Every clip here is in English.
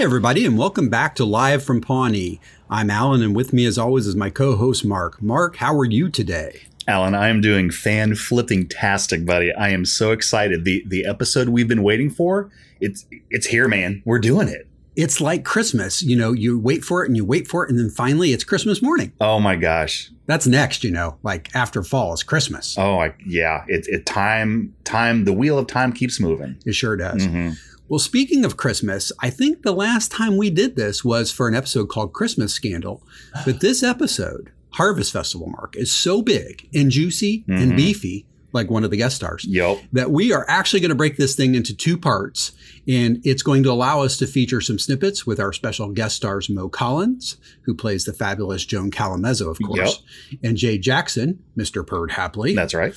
Hi, everybody, and welcome back to Live from Pawnee. I'm Alan, and with me, as always, is my co host, Mark. Mark, how are you today? Alan, I am doing fan flipping tastic, buddy. I am so excited. The the episode we've been waiting for, it's it's here, man. We're doing it. It's like Christmas. You know, you wait for it and you wait for it, and then finally it's Christmas morning. Oh my gosh. That's next, you know, like after fall is Christmas. Oh I, yeah. It, it time time the wheel of time keeps moving. It sure does. Mhm. Well, speaking of Christmas, I think the last time we did this was for an episode called Christmas Scandal. But this episode, Harvest Festival Mark, is so big and juicy and Mhm. beefy, like one of the guest stars, Yup. that we are actually going to break this thing into two parts. And it's going to allow us to feature some snippets with our special guest stars, Mo Collins, who plays the fabulous Joan Callamezzo, of course, and Jay Jackson, Mr. Perd Hapley, That's right.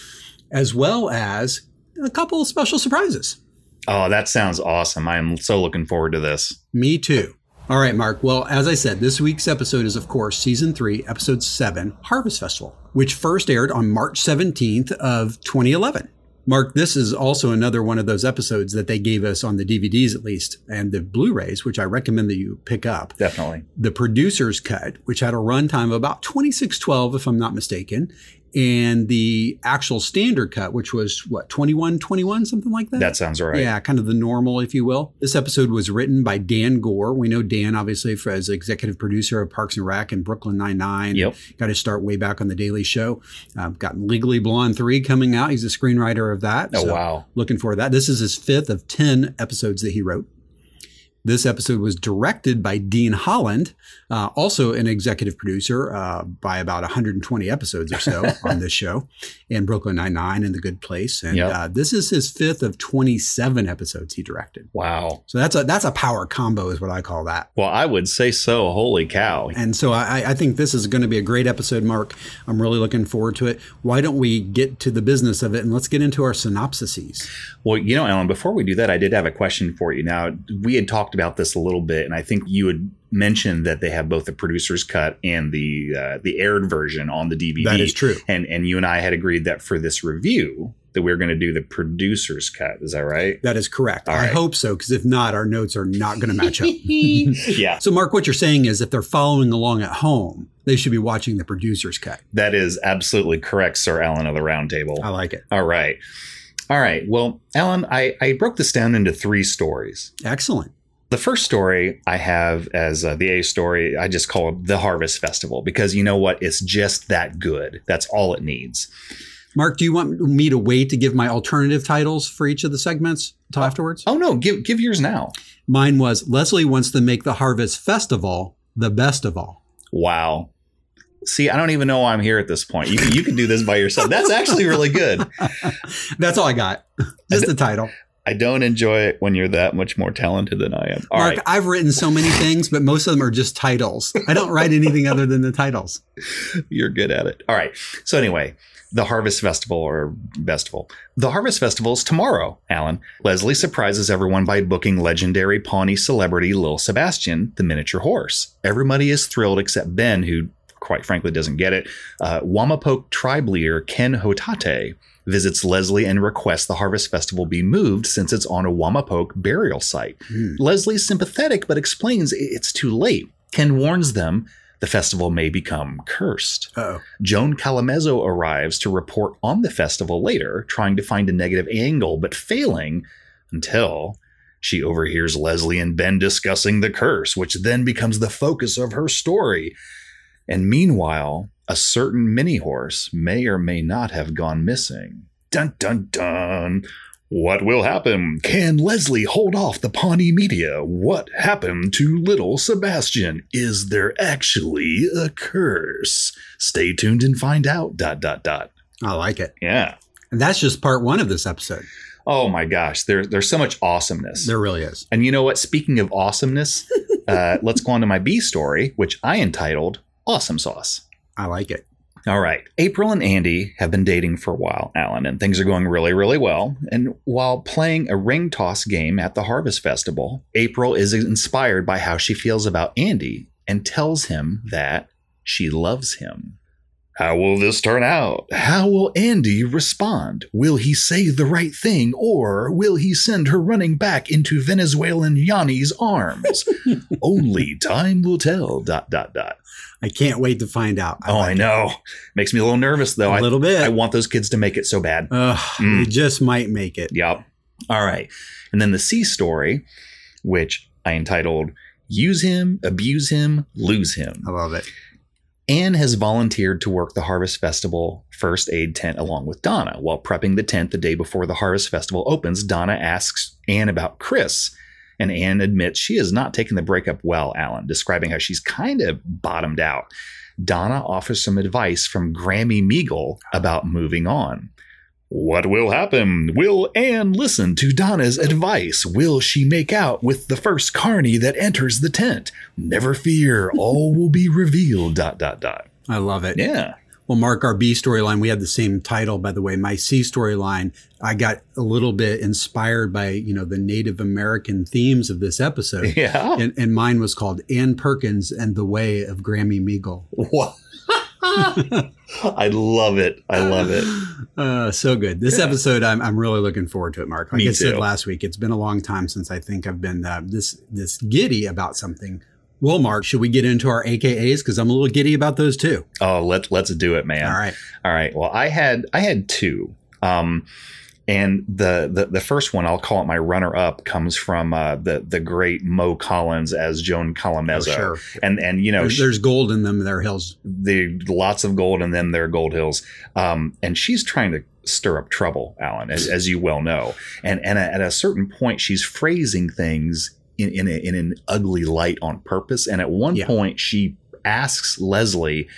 as well as a couple of special surprises. Oh, that sounds awesome. I am so looking forward to this. Me too. All right, Mark. Well, as I said, this week's episode is, of course, season three, episode seven, Harvest Festival, which first aired on March 17th of 2011. Mark, this is also another one of those episodes that they gave us on the DVDs, at least, and the Blu-rays, which I recommend that you pick up. Definitely. The producer's cut, which had a runtime of about 2612, if I'm not mistaken, and the actual standard cut, which was what 2121, something like that. That sounds right. Yeah, kind of the normal, if you will. This episode was written by Dan Goor. We know Dan, obviously, for, as executive producer of Parks and Rec and Brooklyn Nine-Nine. Yep. Got his start way back on The Daily Show. Uh, got Legally Blonde 3 coming out. He's a screenwriter of that. Oh so wow. Looking forward to that. This is his fifth of 10 episodes that he wrote. This episode was directed by Dean Holland, uh, also an executive producer uh, by about 120 episodes or so on this show, and Brooklyn Nine-Nine and The Good Place. And Yep. uh, this is his fifth of 27 episodes he directed. Wow. So that's a that's a power combo, is what I call that. Well, I would say so. Holy cow. And so I, I think this is going to be a great episode, Mark. I'm really looking forward to it. Why don't we get to the business of it and let's get into our synopsises? Well, you know, Alan, before we do that, I did have a question for you. Now, we had talked about this a little bit, and I think you had mentioned that they have both the producer's cut and the uh, the aired version on the DVD. That is true. And and you and I had agreed that for this review that we are going to do the producer's cut. Is that right? That is correct. All I right. hope so, because if not, our notes are not going to match up. yeah, so, Mark, what you're saying is if they're following along at home, they should be watching the producer's cut. that is absolutely correct, Sir Alan of the Round Table. I like it. All right. All right. Well, Alan, I, I broke this down into three stories. Excellent. The first story I have as uh, the A story, I just call it the Harvest Festival because you know what? It's just that good. That's all it needs. Mark, do you want me to wait to give my alternative titles for each of the segments until afterwards? Oh no, give give yours now. Mine was Leslie wants to make the Harvest Festival the best of all. Wow. See, I don't even know why I'm here at this point. You you can do this by yourself. That's actually really good. That's all I got. Just the title. I don't enjoy it when you're that much more talented than I am. All Mark, right, I've written so many things, but most of them are just titles. I don't write anything other than the titles. you're good at it. All right. So anyway, the Harvest Festival or Festival. The Harvest Festival is tomorrow, Alan. Leslie surprises everyone by booking legendary Pawnee celebrity Lil Sebastian, the miniature horse. Everybody is thrilled except Ben, who quite frankly doesn't get it. Uh, Wamapoke tribe leader Ken Hotate visits Leslie and requests the Harvest Festival be moved since it's on a Wamapoke burial site. Hmm. Leslie's sympathetic but explains it's too late. Ken warns them the festival may become cursed. Uh-oh. Joan Callamezzo arrives to report on the festival later, trying to find a negative angle, but failing until she overhears Leslie and Ben discussing the curse, which then becomes the focus of her story. And meanwhile, a certain mini horse may or may not have gone missing. Dun dun dun. What will happen? Can Leslie hold off the Pawnee media? What happened to little Sebastian? Is there actually a curse? Stay tuned and find out. Dot dot dot. I like it. Yeah. And that's just part one of this episode. Oh my gosh, there, there's so much awesomeness. There really is. and you know what? Speaking of awesomeness, uh, let's go on to my B story, which I entitled Awesome Sauce. I like it. All right. April and Andy have been dating for a while, Alan, and things are going really, really well. And while playing a ring toss game at the Harvest Festival, April is inspired by how she feels about Andy and tells him that she loves him. How will this turn out? How will Andy respond? Will he say the right thing or will he send her running back into Venezuelan Yanni's arms? Only time will tell. Dot dot dot. I can't wait to find out. oh, like I know. Makes me a little nervous though. A I, little bit. I want those kids to make it so bad. Ugh, Mm. We just might make it. Yep. All right. And then the C story, which I entitled Use Him, Abuse Him, Lose Him. I love it. Anne has volunteered to work the Harvest Festival first aid tent along with Donna. While prepping the tent the day before the Harvest Festival opens, Donna asks Anne about Chris. And Anne admits she has not taken the breakup well, Alan, describing how she's kind of bottomed out. Donna offers some advice from Grammy Meagle about moving on. What will happen? Will Anne listen to Donna's advice? Will she make out with the first carney that enters the tent? Never fear, all will be revealed. Dot dot dot. I love it. Yeah. Well, Mark, our B storyline, we had the same title, by the way. My C storyline, I got a little bit inspired by, you know, the Native American themes of this episode. Yeah. And, and mine was called Ann Perkins and the Way of Grammy Meagle. What? I love it. I love it. Uh, so good. This Yeah. episode, I'm, I'm really looking forward to it, Mark. Like Me I said too. last week, it's been a long time since I think I've been uh, this this giddy about something. Well, Mark, should we get into our AKAs? Because I'm a little giddy about those too. Oh, let's let's do it, man. All right. All right. Well, I had I had two. Um and the, the the first one, I'll call it my runner up, comes from uh, the the great Mo Collins as Joan Oh, sure. and and you know There's, there's gold in them, their hills. the lots of gold in them. there gold hills um, and she's trying to stir up trouble alan as, as you well know and and at a certain point she's phrasing things in in, a, in an ugly light on purpose and at one Yeah. point she asks leslie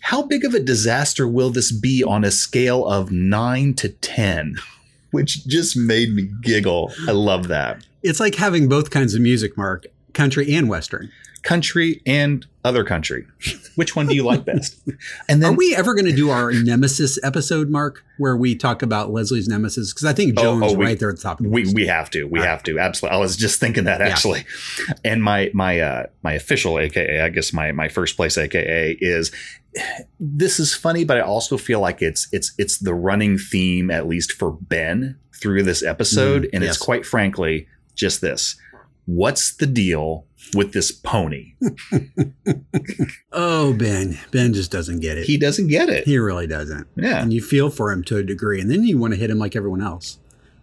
how big of a disaster will this be on a scale of 9 to 10 which just made me giggle i love that It's like having both kinds of music, Mark, country and western. country and other country which one do you like best and then Are we ever going to do our nemesis episode, Mark, where we talk about Leslie's nemesis? Because I think Oh, Joan's oh, we- right there at the top. Of the We list. we have to. We All right. have to. Absolutely. I was just thinking that Yeah. actually. And my my uh my official AKA, I guess my my first place AKA is this is funny, but I also feel like it's it's it's the running theme, at least for Ben, through this episode. Mm, and yes. it's quite frankly just this. What's the deal with this pony? oh, Ben. Ben just doesn't get it. He doesn't get it. He really doesn't. Yeah. And you feel for him to a degree. And then you want to hit him like everyone else.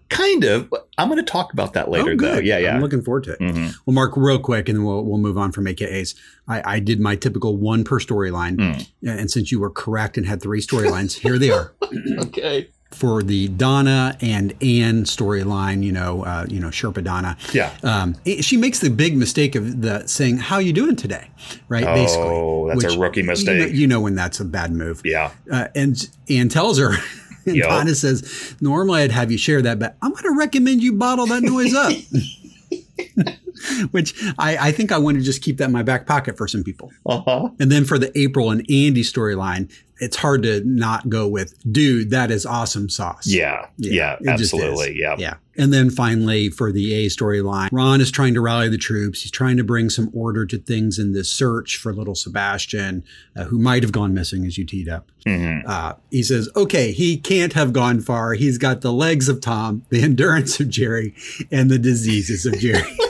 Kind of. I'm gonna talk about that later oh, though. Yeah, yeah. I'm looking forward to it. Mhm. Well, Mark, real quick, and then we'll, we'll move on from AKAs. I, I did my typical one per storyline. Mm. And since you were correct and had three storylines, here they are. Okay. For the Donna and Anne storyline, you know, uh, you know, Sherpa Donna, Yeah. um, it- she makes the big mistake of the saying, "How you doing today?" Right? Oh, that's Which, a rookie You know, mistake. you know when that's a bad move. yeah. Uh, and Anne tells her, and Yo. Donna says, "Normally I'd have you share that, but I'm going to recommend you bottle that noise up." Which I, I think I want to just keep that in my back pocket for some people. Uh-huh. And then for the April and Andy storyline, it's hard to not go with, dude, that is awesome sauce. Yeah. Yeah. is. absolutely. Yeah. Yeah. And then finally, for the A storyline, Ron is trying to rally the troops. He's trying to bring some order to things in this search for little Sebastian, uh, who might have gone missing, as you teed up. Mhm. Uh, he says, okay, he can't have gone far. He's got the legs of Tom, the endurance of Jerry, and the diseases of Jerry.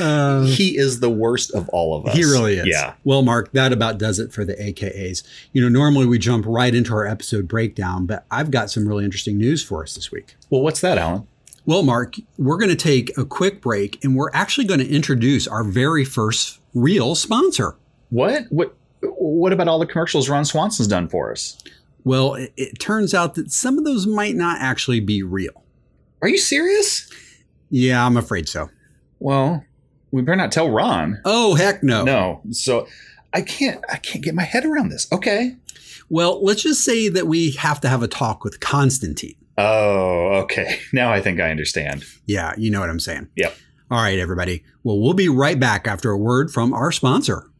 Uh, He is the worst of all of us. he really is. Yeah. Well, Mark, that about does it for the AKAs. You know, normally we jump right into our episode breakdown, but I've got some really interesting news for us this week. Well, what's that, Alan? Well, Mark, we're going to take a quick break and we're actually going to introduce our very first real sponsor. What? What? What about all the commercials Ron Swanson's done for us? Well, it, it turns out that some of those might not actually be real. Are you serious? Yeah, I'm afraid so. Well, we better not tell Ron. Oh, heck no. No. So I can't. I can't get my head around this. Okay. Well, let's just say that we have to have a talk with Constantine. Oh, okay. Now I think I understand. Yeah, you know what I'm saying. Yep. All right, everybody. Well, we'll be right back after a word from our sponsor.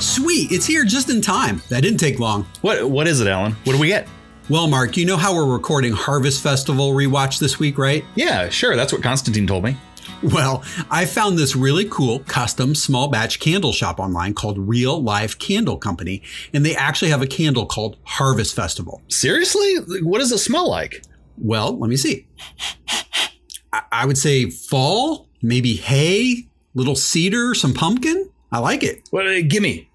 Sweet, it's here just in time. That didn't take long. What? What is it, Alan? What do we get? Well, Mark, you know how we're recording Harvest Festival rewatch this week, right? Yeah, sure. That's what Constantine told me. Well, I found this really cool custom small batch candle shop online called Reel Life Candle Company, and they actually have a candle called Harvest Festival. Seriously? What does it smell like? Well, let me see. I, I would say fall, maybe hay, little cedar, some pumpkin. I like it. Well, uh, gimme.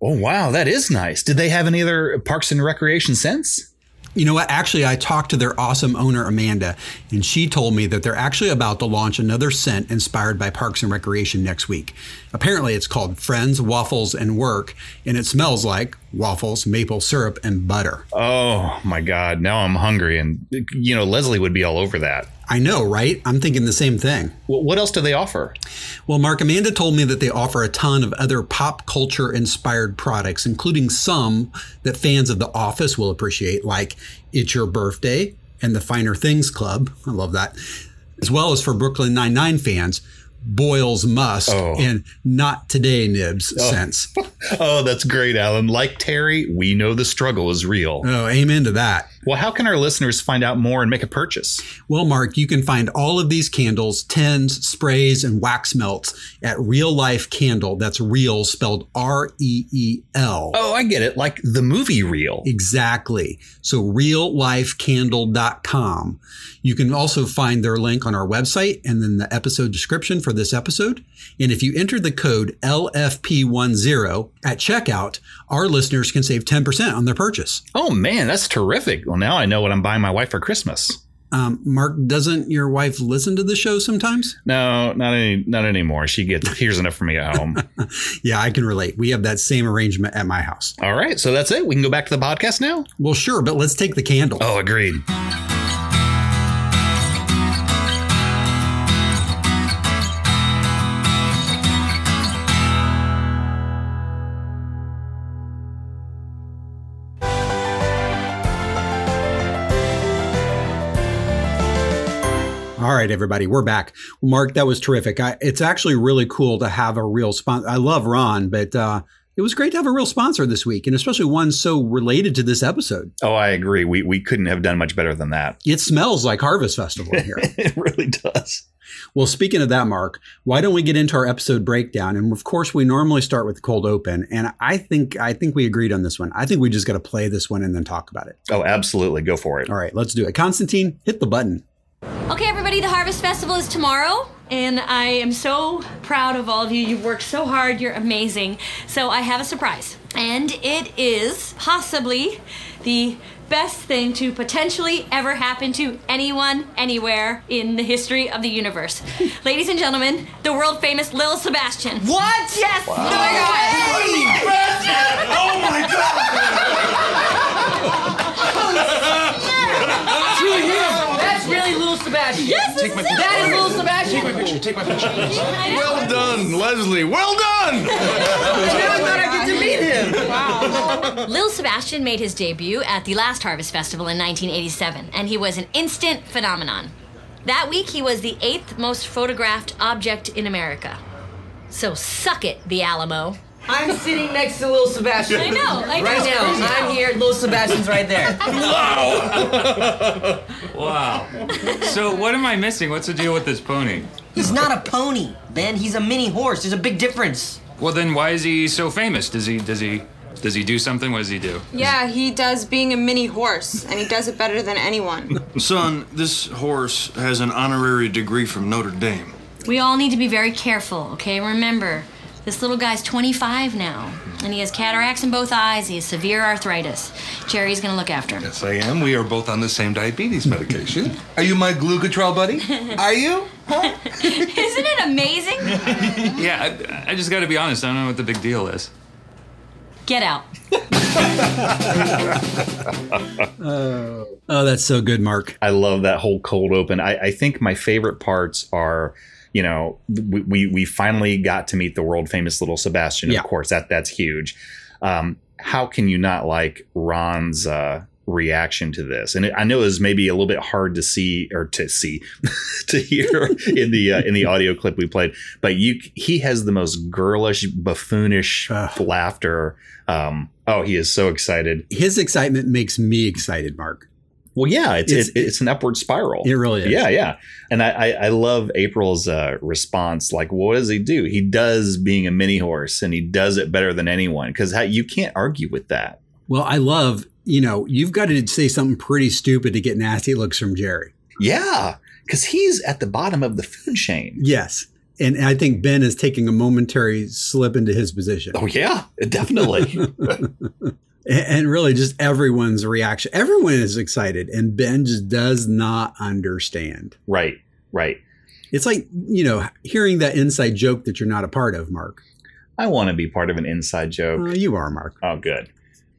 Oh wow, that is nice. Did they have any other Parks and Recreation scents? You know what? Actually, I talked to their awesome owner, Amanda, and she told me that they're actually about to launch another scent inspired by Parks and Recreation next week. Apparently, it's called Friends, Waffles, and Work, and it smells like waffles, maple syrup, and butter. Oh my god, now I'm hungry, and you know Leslie would be all over that. I know, right? I'm thinking the same thing. Wh- What else do they offer? Well, Mark, Amanda told me that they offer a ton of other pop culture inspired products, including some that fans of The Office will appreciate, like It's Your Birthday and the Finer Things Club. I love that. As well as for Brooklyn Nine-Nine fans, Boyle's Must Oh. and Not Today Nibs oh. sense. Oh, that's great, Alan. Like Terry, we know the struggle is real. Oh, amen to that. Well, how can our listeners find out more and make a purchase? Well, Mark, you can find all of these candles, tins, sprays, and wax melts at Reel Life Candle. That's real spelled R E E L. Oh, I get it. Like the movie Reel. Exactly. So reellifecandle.com. You can also find their link on our website and then the episode description for this episode. And if you enter the code LFP10 at checkout, our listeners can save 10% on their purchase. Oh man, that's terrific. Well, now I know what I'm buying my wife for Christmas. Um, Mark, doesn't your wife listen to the show sometimes? No, not any, not anymore. She gets hears enough from me at home. Yeah, I can relate. We have that same arrangement at my house. All right, so that's it. We can go back to the podcast now. Well, sure, but let's take the candle. Oh, agreed. All right, everybody, we're back. Mark, that was terrific. I, it's actually really cool to have a real sponsor. I love Ron, but uh, it was great to have a real sponsor this week, and especially one so related to this episode. Oh, I agree. We we couldn't have done much better than that. It smells like Harvest Festival in here. it really does. well, speaking of that, Mark, why don't we get into our episode breakdown? And of course, we normally start with the cold open, and I think I think we agreed on this one. I think we just got to play this one and then talk about it. Oh, absolutely. Go for it. All right, let's do it. Constantine, hit the button. Okay, everybody, the Harvest Festival is tomorrow, and I am so proud of all of you. You've worked so hard, you're amazing. So, I have a surprise, and it is possibly the best thing to potentially ever happen to anyone, anywhere in the history of the universe. Ladies and gentlemen, the world famous Lil Sebastian. What? Yes! Oh my Truly him. That's really little Sebastian. Yes, this is it. That is little Sebastian. Take my picture. Take my picture. Well done, Leslie. Well done. I never thought I'd get to meet him. Wow. Lil Sebastian made his debut at the last Harvest Festival in 1987, and he was an instant phenomenon. That week, he was the eighth most photographed object in America. So suck it, the Alamo. I'm sitting next to little Sebastian. I know, I know. Right now, I'm here. Little Sebastian's right there. Wow. wow. So what am I missing? What's the deal with this pony? He's not a pony, Ben. He's a mini horse. There's a big difference. Well, then why is he so famous? Does he does he does he do something? What does he do? Yeah, he does being a mini horse, and he does it better than anyone. Son, this horse has an honorary degree from Notre Dame. We all need to be very careful, okay? Remember, this little guy's 25 now, and he has cataracts in both eyes. He has severe arthritis. Jerry's gonna look after him. Yes, I am. We are both on the same diabetes medication. Are you my glucotrol buddy? Are you? Huh? Isn't it amazing? Yeah, I, I just got to be honest. I don't know what the big deal is. Get out. Oh, that's so good, Mark. I love that whole cold open. I, I think my favorite parts are, you know, we, we finally got to meet the world famous little Sebastian. Yeah. Of course, that that's huge. Um, how can you not like Ron's uh, reaction to this? And it, I know it was maybe a little bit hard to see or to see to hear in the uh, in the audio clip we played, but you he has the most girlish, buffoonish Ugh. laughter. Um, oh, he is so excited. His excitement makes me excited, Mark. Well, yeah, it's It's- it's, it's an upward spiral. It really is. Yeah, yeah. And I, I, I love April's uh, response. Like, what does he do? He does being a mini horse and he does it better than anyone because you can't argue with that. Well, I love, you know, you've got to say something pretty stupid to get nasty looks from Jerry. Yeah, because he's at the bottom of the food chain. Yes. And I think Ben is taking a momentary slip into his position. Oh, yeah, definitely. And really, just everyone's reaction. Everyone is excited, and Ben just does not understand. right, right. It's like, you know, hearing that inside joke that you're not a part of, Mark. I want to be part of an inside joke. Uh, you are, Mark. oh, good.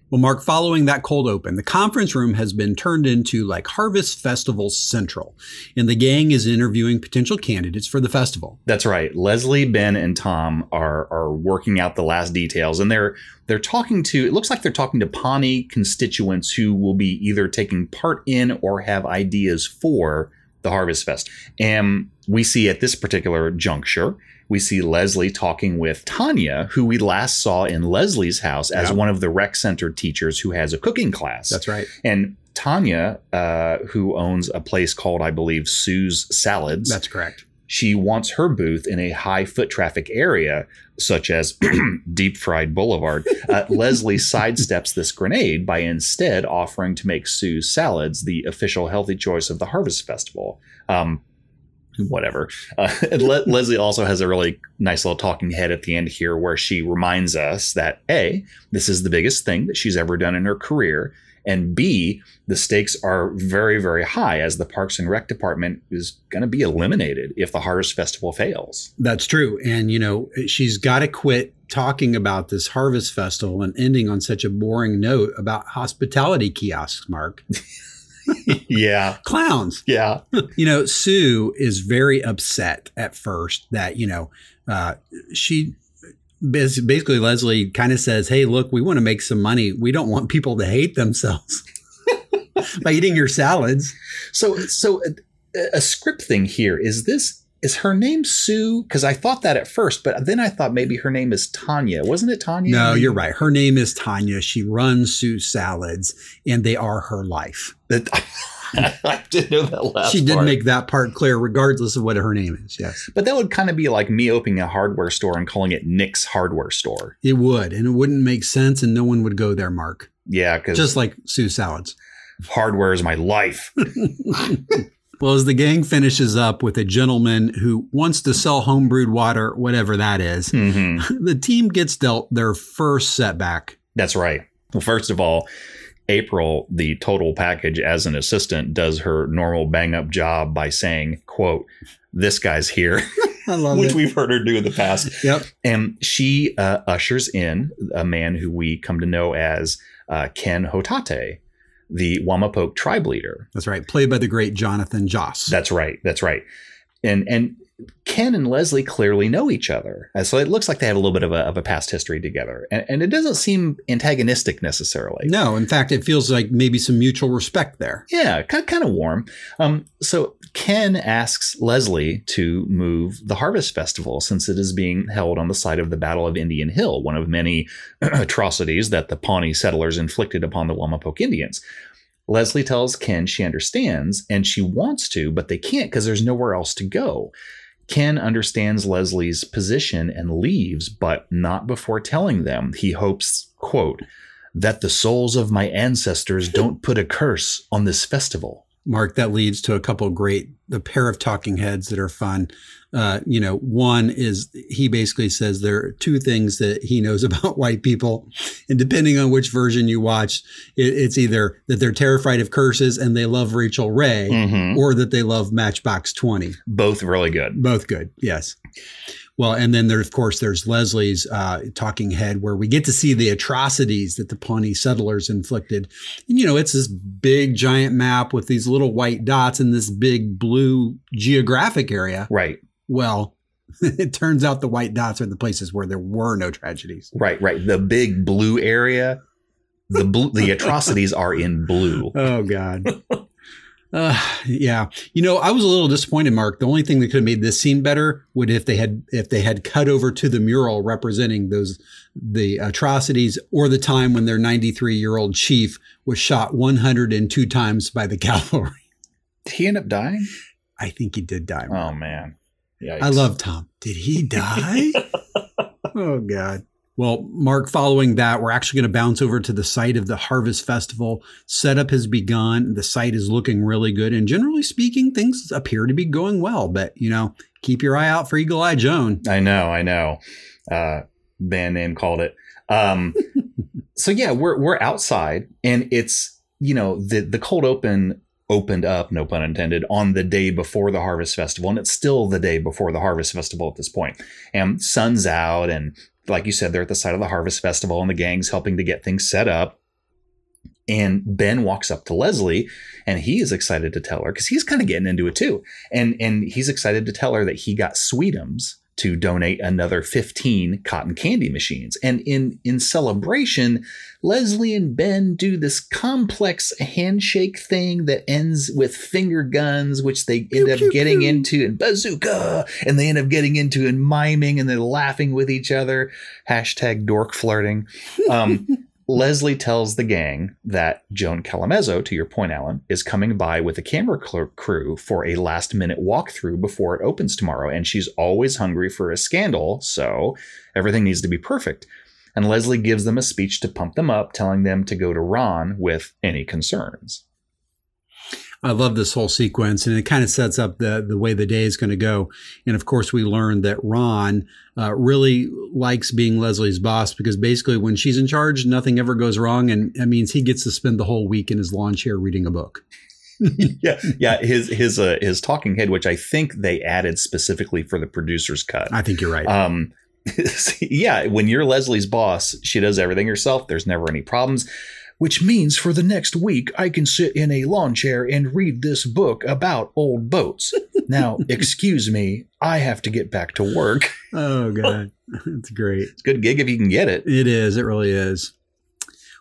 Well, Mark, following that cold open, the conference room has been turned into like Harvest Festival Central, and the gang is interviewing potential candidates for the festival. That's right. Leslie, Ben, and Tom are are working out the last details, and they're they're talking to. It looks like they're talking to Pawnee constituents who will be either taking part in or have ideas for the Harvest Fest. And we see at this particular juncture, we see Leslie talking with Tanya, who we last saw in Leslie's house as Yeah. one of the rec center teachers who has a cooking class. That's right. And Tanya, uh, who owns a place called, I believe, Sue's Salads That's correct. she wants her booth in a high foot traffic area, such as Deep Fried Boulevard. Uh, Leslie sidesteps this grenade by instead offering to make Sue's salads the official healthy choice of the Harvest Festival. Um, whatever. Uh, and Le- Leslie also has a really nice little talking head at the end here where she reminds us that A, this is the biggest thing that she's ever done in her career. And B, the stakes are very, very high as the Parks and Rec department is going to be eliminated if the Harvest Festival fails. That's true. And, you know, she's got to quit talking about this Harvest Festival and ending on such a boring note about hospitality kiosks, Mark. yeah. Clowns. Yeah. You know, Sue is very upset at first that, you know, uh, she basically, Leslie kind of says, Hey, look, we want to make some money. We don't want people to hate themselves by eating your salads. So, so a, a script thing here is this. Is her name Sue? Because I thought that at first, but then I thought maybe her name is Tanya. Wasn't it Tanya? No, you're right. Her name is Tanya. She runs Sue Salads, and they are her life. I didn't know that last she did part. make that part clear, regardless of what her name is. Yes, But that would kind of be like me opening a hardware store and calling it Nick's Hardware Store. it would, and it wouldn't make sense, and no one would go there, Mark. Yeah, because Just like Sue Salads. hardware is my life. Well, as the gang finishes up with a gentleman who wants to sell homebrewed water, whatever that is, hmm the team gets dealt their first setback. That's right. Well, first of all, April, the total package as an assistant, does her normal bang up job by saying, quote, this guy's here, I love which it. we've heard her do in the past. Yep. And she uh, ushers in a man who we come to know as uh, Ken Hotate, the Wamapoke tribe leader. That's right. Played by the great Jonathan Joss. That's right. That's right. And and Ken and Leslie clearly know each other. So it looks like they have a little bit of a, of a past history together. And, and it doesn't seem antagonistic necessarily. no, in fact, it feels like maybe some mutual respect there. Yeah, kind, kind of warm. Um, so Ken asks Leslie to move the Harvest Festival since it is being held on the site of the Battle of Indian Hill, one of many atrocities that the Pawnee settlers inflicted upon the Wamapoke Indians. Leslie tells Ken she understands and she wants to, but they can't because there's nowhere else to go. Ken understands Leslie's position and leaves, but not before telling them he hopes, quote, that the souls of my ancestors don't put a curse on this festival. Mark, that leads to a couple great, a pair of talking heads that are fun. Uh, you know, one is he basically says there are two things that he knows about white people. And depending on which version you watch, it, it's either that they're terrified of curses and they love Rachael Ray Mhm. or that they love Matchbox 20. Both really good. Both good. Yes. Well, and then there, of course, there's Leslie's uh, talking head where we get to see the atrocities that the Pawnee settlers inflicted. And, you know, it's this big giant map with these little white dots in this big blue geographic area. Right, Well, it turns out the white dots are the places where there were no tragedies. right, right. The big blue area, the blue, the atrocities are in blue. Oh, God. Yeah, you know, I was a little disappointed, Mark. The only thing that could have made this scene better would if they had if they had cut over to the mural representing those the atrocities or the time when their 93 year old chief was shot 102 times by the cavalry. Did he end up dying? I think he did die. Mark. Oh man. Yikes. I love Tom. Did he die? oh God. Well, Mark, following that, we're actually going to bounce over to the site of the Harvest Festival. Setup has begun. The site is looking really good. And generally speaking, things appear to be going well. But, you know, keep your eye out for Eagle Eye Joan. I know, I know. Uh, band name called it. Um, so yeah, we're we're outside, and it's you know the the cold open opened up, no pun intended, on the day before the Harvest Festival, and it's still the day before the Harvest Festival at this point. And sun's out, and like you said, they're at the site of the Harvest Festival, and the gang's helping to get things set up. And Ben walks up to Leslie and he is excited to tell her because he's kind of getting into it too. And and he's excited to tell her that he got Sweetums to donate another 15 cotton candy machines. And in in celebration, Leslie and Ben do this complex handshake thing that ends with finger guns, which they end up getting into and bazooka, and they end up getting into and miming and they're laughing with each other. Hashtag dork flirting. Um, Leslie tells the gang that Joan Callamezzo, to your point, Alan, is coming by with a camera crew for a last minute walkthrough before it opens tomorrow. And she's always hungry for a scandal, so everything needs to be perfect. And Leslie gives them a speech to pump them up, telling them to go to Ron with any concerns. I love this whole sequence, and it kind of sets up the the way the day is going to go. And of course, we learned that Ron uh, really likes being Leslie's boss because basically, when she's in charge, nothing ever goes wrong, and that means he gets to spend the whole week in his lawn chair reading a book. yeah, yeah. His his uh, his talking head, which I think they added specifically for the producer's cut. I think you're right. Um, yeah, when you're Leslie's boss, she does everything herself. There's never any problems. Which means for the next week, I can sit in a lawn chair and read this book about old boats. Now, excuse me, I have to get back to work. oh God, it's great. It's a good gig if you can get it. It is. It really is.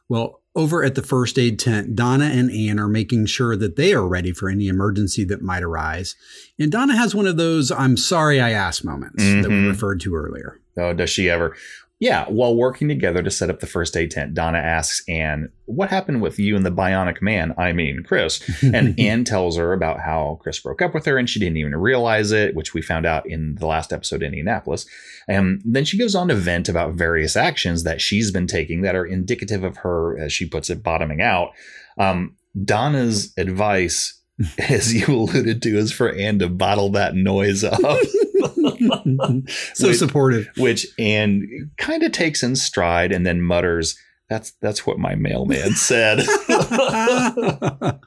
Well, over at the first aid tent, Donna and Anne are making sure that they are ready for any emergency that might arise. And Donna has one of those "I'm sorry I asked" moments that we Mhm. referred to earlier. Oh, does she ever? Yeah, while working together to set up the first aid tent, Donna asks Anne, What happened with you and the bionic man? I mean, Chris. And Anne tells her about how Chris broke up with her and she didn't even realize it, which we found out in the last episode, in Indianapolis. And then she goes on to vent about various actions that she's been taking that are indicative of her, as she puts it, bottoming out. Um, Donna's advice, as you alluded to, is for Anne to bottle that noise up. so Which- supportive. which Anne kind of takes in stride and then mutters, "That's that's what my mailman said." well,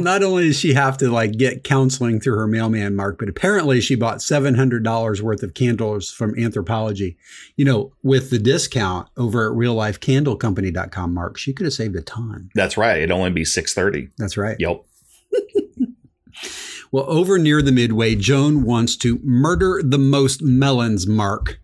not only does she have to like get counseling through her mailman, Mark, but apparently she bought seven hundred dollars worth of candles from Anthropologie. You know, with the discount over at reellifecandlecompany.com, Mark, she could have saved a ton. that's right. It'd only be six thirty. That's right. Yep. Well, over near the midway, Joan wants to murder the most melons, Mark.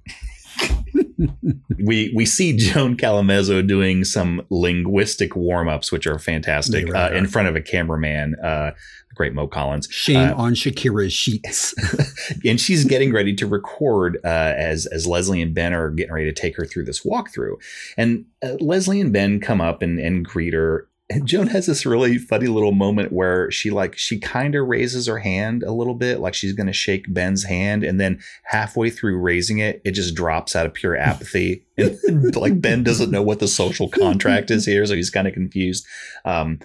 We we see Joan Callamezzo doing some linguistic warm ups, which are fantastic, really uh, in front of a cameraman, uh, great Mo Collins. Shame Uh, on Shakira's sheets. and she's getting ready to record uh, as as Leslie and Ben are getting ready to take her through this walkthrough. And uh, Leslie and Ben come up and, and greet her. And Joan has this really funny little moment where she like she kind of raises her hand a little bit, like she's going to shake Ben's hand, and then halfway through raising it, it just drops out of pure apathy. and like Ben doesn't know what the social contract is here, so he's kind of confused. Um,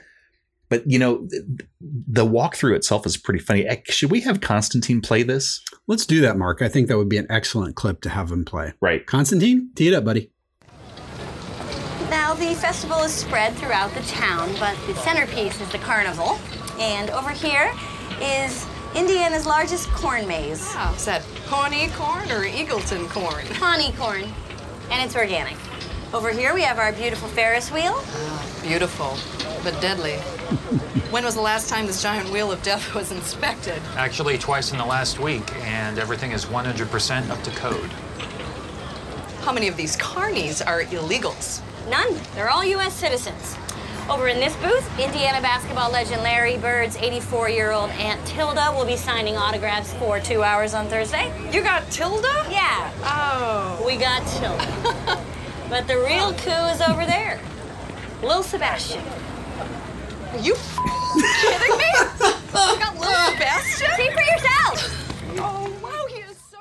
but you know, th- the walkthrough itself is pretty funny. Eh, Should we have Constantine play this? Let's do that, Mark. I think that would be an excellent clip to have him play. Right. Constantine, tee it up, buddy. Now, the festival is spread throughout the town, but the centerpiece is the carnival. And over here is Indiana's largest corn maze. Wow, is that Pawnee corn or Eagleton corn? Pawnee corn. And it's organic. Over here we have our beautiful Ferris wheel. Ah, beautiful, but deadly. when was the last time this giant wheel of death was inspected? Actually, twice in the last week, and everything is 100% up to code. How many of these carnies are illegals? None. They're all U.S. citizens. Over in this booth, Indiana basketball legend Larry Bird's 84 year old Aunt Tilda will be signing autographs for two hours on Thursday. You got Tilda? Yeah, Oh. we got Tilda. but the real coup is over there. Lil Sebastian. Are you kidding me? You got Lil Sebastian? See for yourself. Oh, wow, he is so.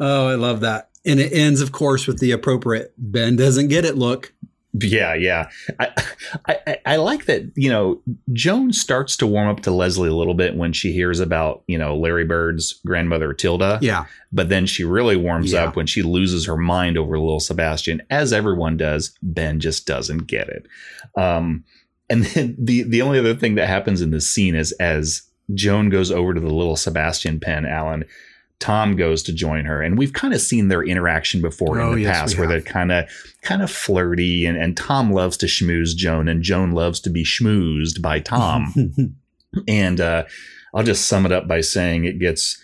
Oh, I love that. And it ends, of course, with the appropriate Ben doesn't get it look. Yeah, yeah. I, I I- like that. You know, Joan starts to warm up to Leslie a little bit when she hears about you know Larry Bird's grandmother Tilda. Yeah. But then she really warms Yeah. up when she loses her mind over little Sebastian, as everyone does. Ben just doesn't get it. Um, and then the the only other thing that happens in this scene is as Joan goes over to the little Sebastian pen, Alan. Tom goes to join her, and we've kind of seen their interaction before Oh, in the yes, past, where they're kind of kind of flirty, and, and Tom loves to schmooze Joan, and Joan loves to be schmoozed by Tom. And uh, I'll just sum it up by saying it gets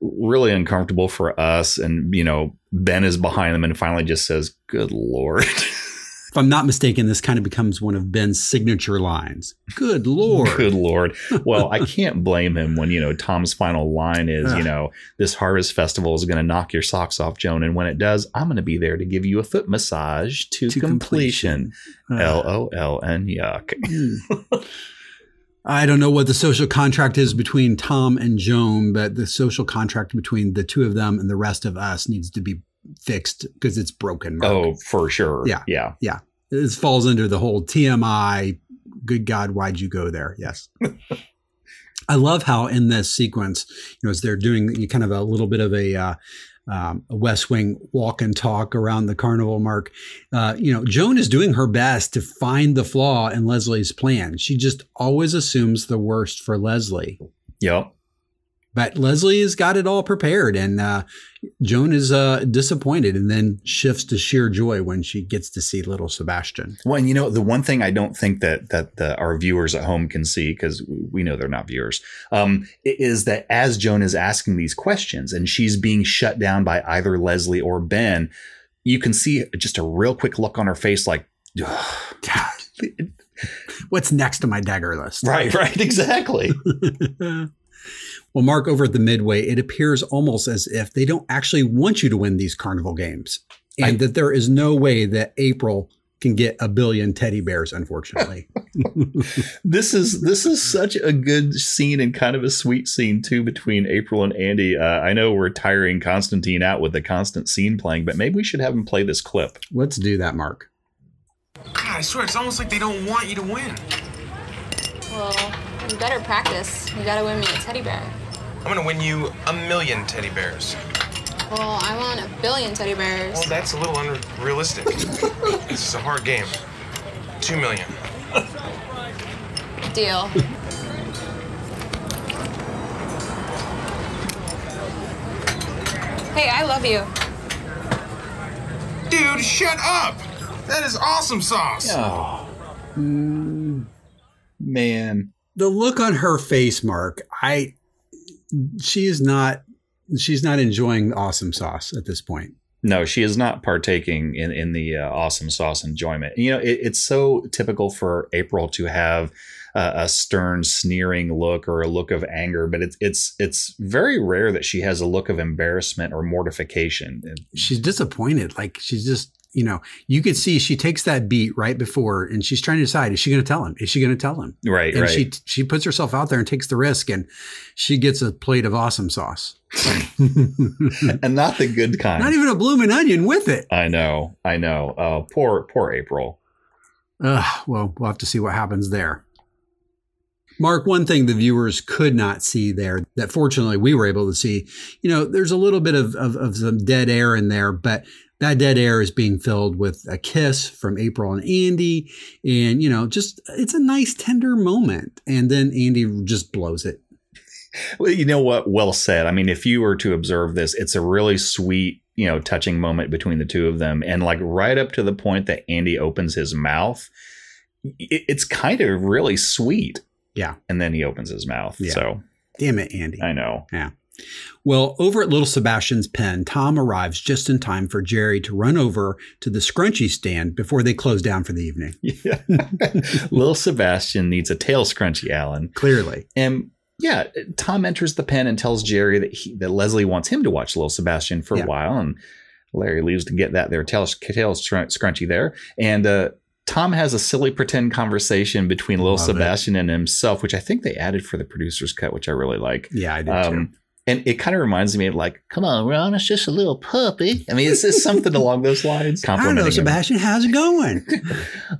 really uncomfortable for us. And, you know, Ben is behind them and finally just says, Good Lord. If I'm not mistaken, this kind of becomes one of Ben's signature lines. Good Lord. Good Lord. Well, I can't blame him when, you know, Tom's final line is, you know, this harvest festival is going to knock your socks off, Joan. And when it does, I'm going to be there to give you a foot massage to, To completion. L uh. O L N yuck. Hmm. I don't know what the social contract is between Tom and Joan, but the social contract between the two of them and the rest of us needs to be fixed because it's broken. Mark. Oh, for sure. Yeah. Yeah. yeah. This falls under the whole TMI. Good God, why'd you go there? Yes. I love how in this sequence, you know, as they're doing kind of a little bit of a, uh, um, a West Wing walk and talk around the carnival mark. Uh, you know, Joan is doing her best to find the flaw in Leslie's plan. She just always assumes the worst for Leslie. Yep. But Leslie has got it all prepared, and uh, Joan is uh, disappointed and then shifts to sheer joy when she gets to see little Sebastian. Well, and you know, the one thing I don't think that that the, our viewers at home can see because we know they're not viewers, um, is that as Joan is asking these questions and she's being shut down by either Leslie or Ben, you can see just a real quick look on her face, like, What's next to my dagger list? right, right, exactly. well, Mark, over at the Midway, it appears almost as if they don't actually want you to win these carnival games, and I- that there is no way that April can get a billion teddy bears. Unfortunately, this is this is such a good scene and kind of a sweet scene too between April and Andy. Uh, I know we're tiring Constantine out with the constant scene playing, but maybe we should have him play this clip. let's do that, Mark. God, I swear, it's almost like they don't want you to win. Well, you better practice. You gotta win me a teddy bear. I'm gonna win you a million teddy bears. Well, I want a billion teddy bears. Well, that's a little unrealistic. this is a hard game. Two million. Deal. hey, I love you. Dude, shut up! That is awesome sauce. Oh, mm, man. The look on her face, Mark, I she is not she's not enjoying the awesome sauce at this point. No, she is not partaking in in the uh, awesome sauce enjoyment. You know, it, it's so typical for April to have uh, a stern, sneering look or a look of anger, but it's it's it's very rare that she has a look of embarrassment or mortification. She's disappointed. Like she's just, you know, you could see she takes that beat right before and she's trying to decide, is she going to tell him? Is she going to tell him? Right, and right. she she puts herself out there and takes the risk and she gets a plate of awesome sauce. and not the good kind. Not even a blooming onion with it. I know, I know. Oh, poor, poor April. Ugh, well, we'll have to see what happens there. Mark, one thing the viewers could not see there that fortunately we were able to see, you know, there's a little bit of, of, of some dead air in there, but that dead air is being filled with a kiss from April and Andy. And, you know, just it's a nice, tender moment. And then Andy just blows it. Well, you know what? Well said. I mean, if you were to observe this, it's a really sweet, you know, touching moment between the two of them. And like right up to the point that Andy opens his mouth, it's kind of really sweet. Yeah. And then he opens his mouth. Yeah. So Damn it, Andy. I know. Yeah. Well, over at little Sebastian's pen, Tom arrives just in time for Jerry to run over to the scrunchie stand before they close down for the evening. Yeah. Little Sebastian needs a tail scrunchie, Alan. Clearly. And yeah, Tom enters the pen and tells Jerry that he, that Leslie wants him to watch Little Sebastian for Yeah. a while, and Larry leaves to get that their tail, tail scrunchie there. And uh, Tom has a silly pretend conversation between Little Love it. Sebastian and himself, which I think they added for the producer's cut, which I really like. Yeah, I did too. And it kind of reminds me of like, come on, Ron, it's just a little puppy. I mean, it's just something along those lines. I don't know, Complimenting him. Sebastian. How's it going?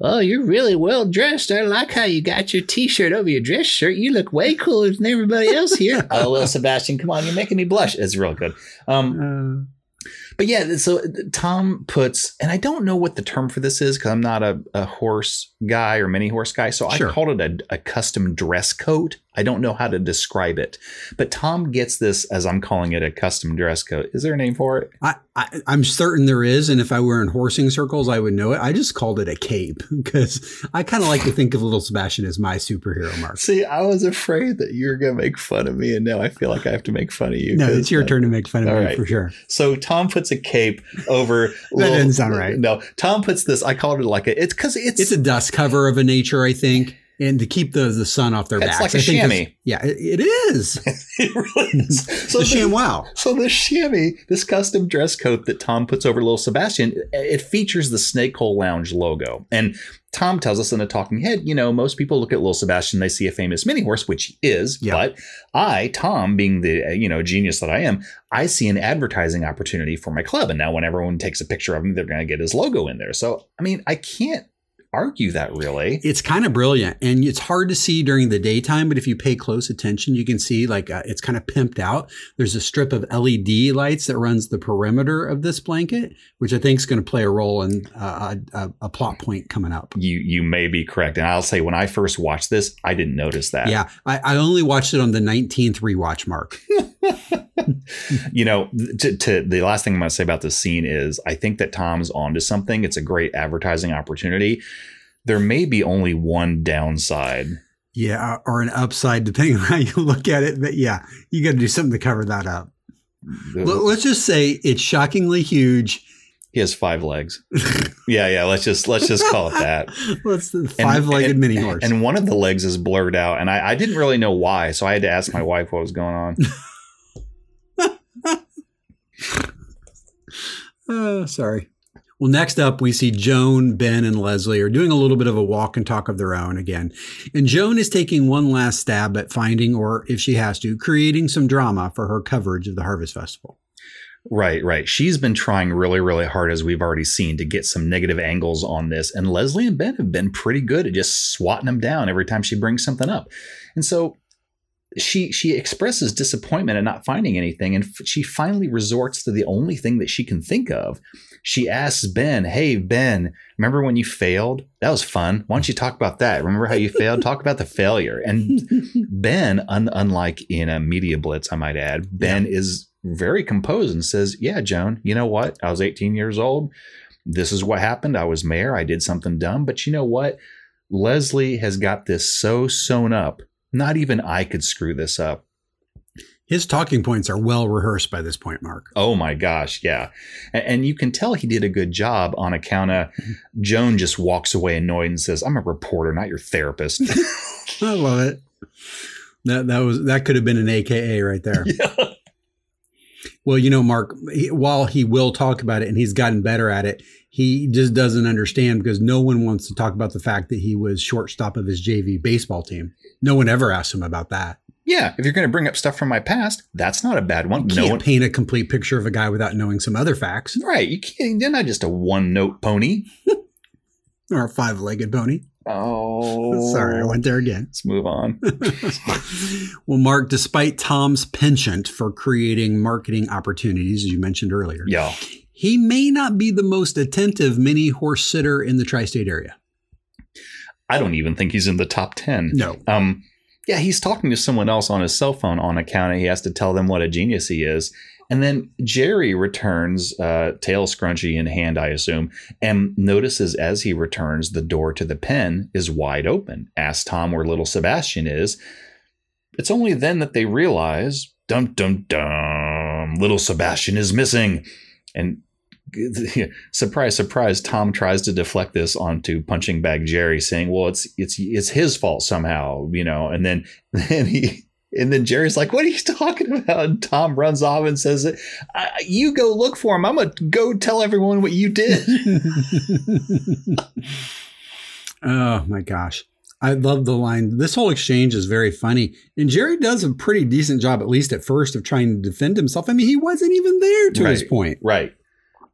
Oh, you're really well dressed. I like how you got your t-shirt over your dress shirt. You look way cooler than everybody else here. oh, well, Sebastian, come on, you're making me blush. It's real good. Um, Uh, but yeah, so Tom puts, and I don't know what the term for this is because I'm not a, a horse guy or mini horse guy. So Sure. I called it a, a custom dress coat. I don't know how to describe it, but Tom gets this as I'm calling it a custom dress coat. Is there a name for it? I, I, I'm certain there is, and if I were in horsing circles, I would know it. I just called it a cape because I kind of like to think of little Sebastian as my superhero, Mark. See, I was afraid that you were going to make fun of me, and now I feel like I have to make fun of you. no, it's your uh, turn to make fun of me right. for sure. So Tom puts a cape over. That doesn't sound right. No, Tom puts this. I called it like a. It's because it's, It's a dust cover of a nature, I think, and to keep the the sun off their It's backs. like a I think chamois. it's- Yeah, it, it is. it really is. So the the- ShamWow. So the chamois, this custom dress coat that Tom puts over little Sebastian, it features the Snake Hole Lounge logo. And Tom tells us in a talking head, you know, most people look at little Sebastian, they see a famous mini horse, which he is. Yeah. But I, Tom, being the you know genius that I am, I see an advertising opportunity for my club. And now when everyone takes a picture of him, they're going to get his logo in there. So I mean, I can't argue that really. It's kind of brilliant, and it's hard to see during the daytime. But if you pay close attention, you can see like uh, it's kind of pimped out. There's a strip of LED lights that runs the perimeter of this blanket, which I think is going to play a role in uh, a, a, a plot point coming up. You you may be correct, and I'll say when I first watched this, I didn't notice that. Yeah, I, I only watched it on the 19th rewatch mark. you know, to, to the last thing I'm going to say about this scene is I think that Tom's onto something. It's a great advertising opportunity. There may be only one downside. Yeah, or an upside, depending on how you look at it. But yeah, you got to do something to cover that up. Let's just say it's shockingly huge. He has five legs. yeah, yeah. Let's just let's just call it that. And- five-legged and- mini horse? And one of the legs is blurred out, and I, I didn't really know why, so I had to ask my wife what was going on. Oh, sorry. Well, next up, we see Joan, Ben, and Leslie are doing a little bit of a walk and talk of their own again. And Joan is taking one last stab at finding, or if she has to, creating some drama for her coverage of the Harvest Festival. Right, right. She's been trying really, really hard, as we've already seen, to get some negative angles on this. And Leslie and Ben have been pretty good at just swatting them down every time she brings something up. And so she she expresses disappointment at not finding anything, and f- she finally resorts to the only thing that she can think of. She asks Ben, "Hey Ben, remember when you failed? That was fun. Why don't you talk about that? Remember how you failed? Talk about the failure." And Ben, un- unlike in a media blitz, I might add, Ben is very composed and says, Yeah, Joan, you know what? I was 18 years old. This is what happened. I was mayor. I did something dumb. But you know what? Leslie has got this so sewn up. Not even I could screw this up. His talking points are well rehearsed by this point, Mark. Oh my gosh, yeah. And, and you can tell he did a good job on account of mm-hmm. Joan just walks away annoyed and says, I'm a reporter, not your therapist. I love it. That that was that could have been an AKA right there. Yeah. Well, you know, Mark, he, while he will talk about it and he's gotten better at it, he just doesn't understand because no one wants to talk about the fact that he was shortstop of his JV baseball team. No one ever asked him about that. Yeah, if you're going to bring up stuff from my past, that's not a bad one. You can't one, paint a complete picture of a guy without knowing some other facts right. You can't, you're not just a one note pony. or a five legged pony. Oh, Sorry, I went there again. Let's move on. well, Mark, despite Tom's penchant for creating marketing opportunities, as you mentioned earlier, yeah. he may not be the most attentive mini horse sitter in the tri state area. I don't even think he's in the top 10. No. Um, yeah, he's talking to someone else on his cell phone on account of he has to tell them what a genius he is. And then Jerry returns, uh, tail scrunchy in hand, I assume, and notices as he returns the door to the pen is wide open. Asks Tom where little Sebastian is. It's only then that they realize Dum dum dum. Little Sebastian is missing. And surprise, surprise, Tom tries to deflect this onto punching bag Jerry, saying, Well, it's it's it's his fault somehow, you know, and then then he and then Jerry's like, "What are you talking about?" And Tom runs off and says, "You go look for him. I'm gonna go tell everyone what you did." oh my gosh. I love the line. This whole exchange is very funny. And Jerry does a pretty decent job, at least at first, of trying to defend himself. I mean, he wasn't even there to right, his point. Right.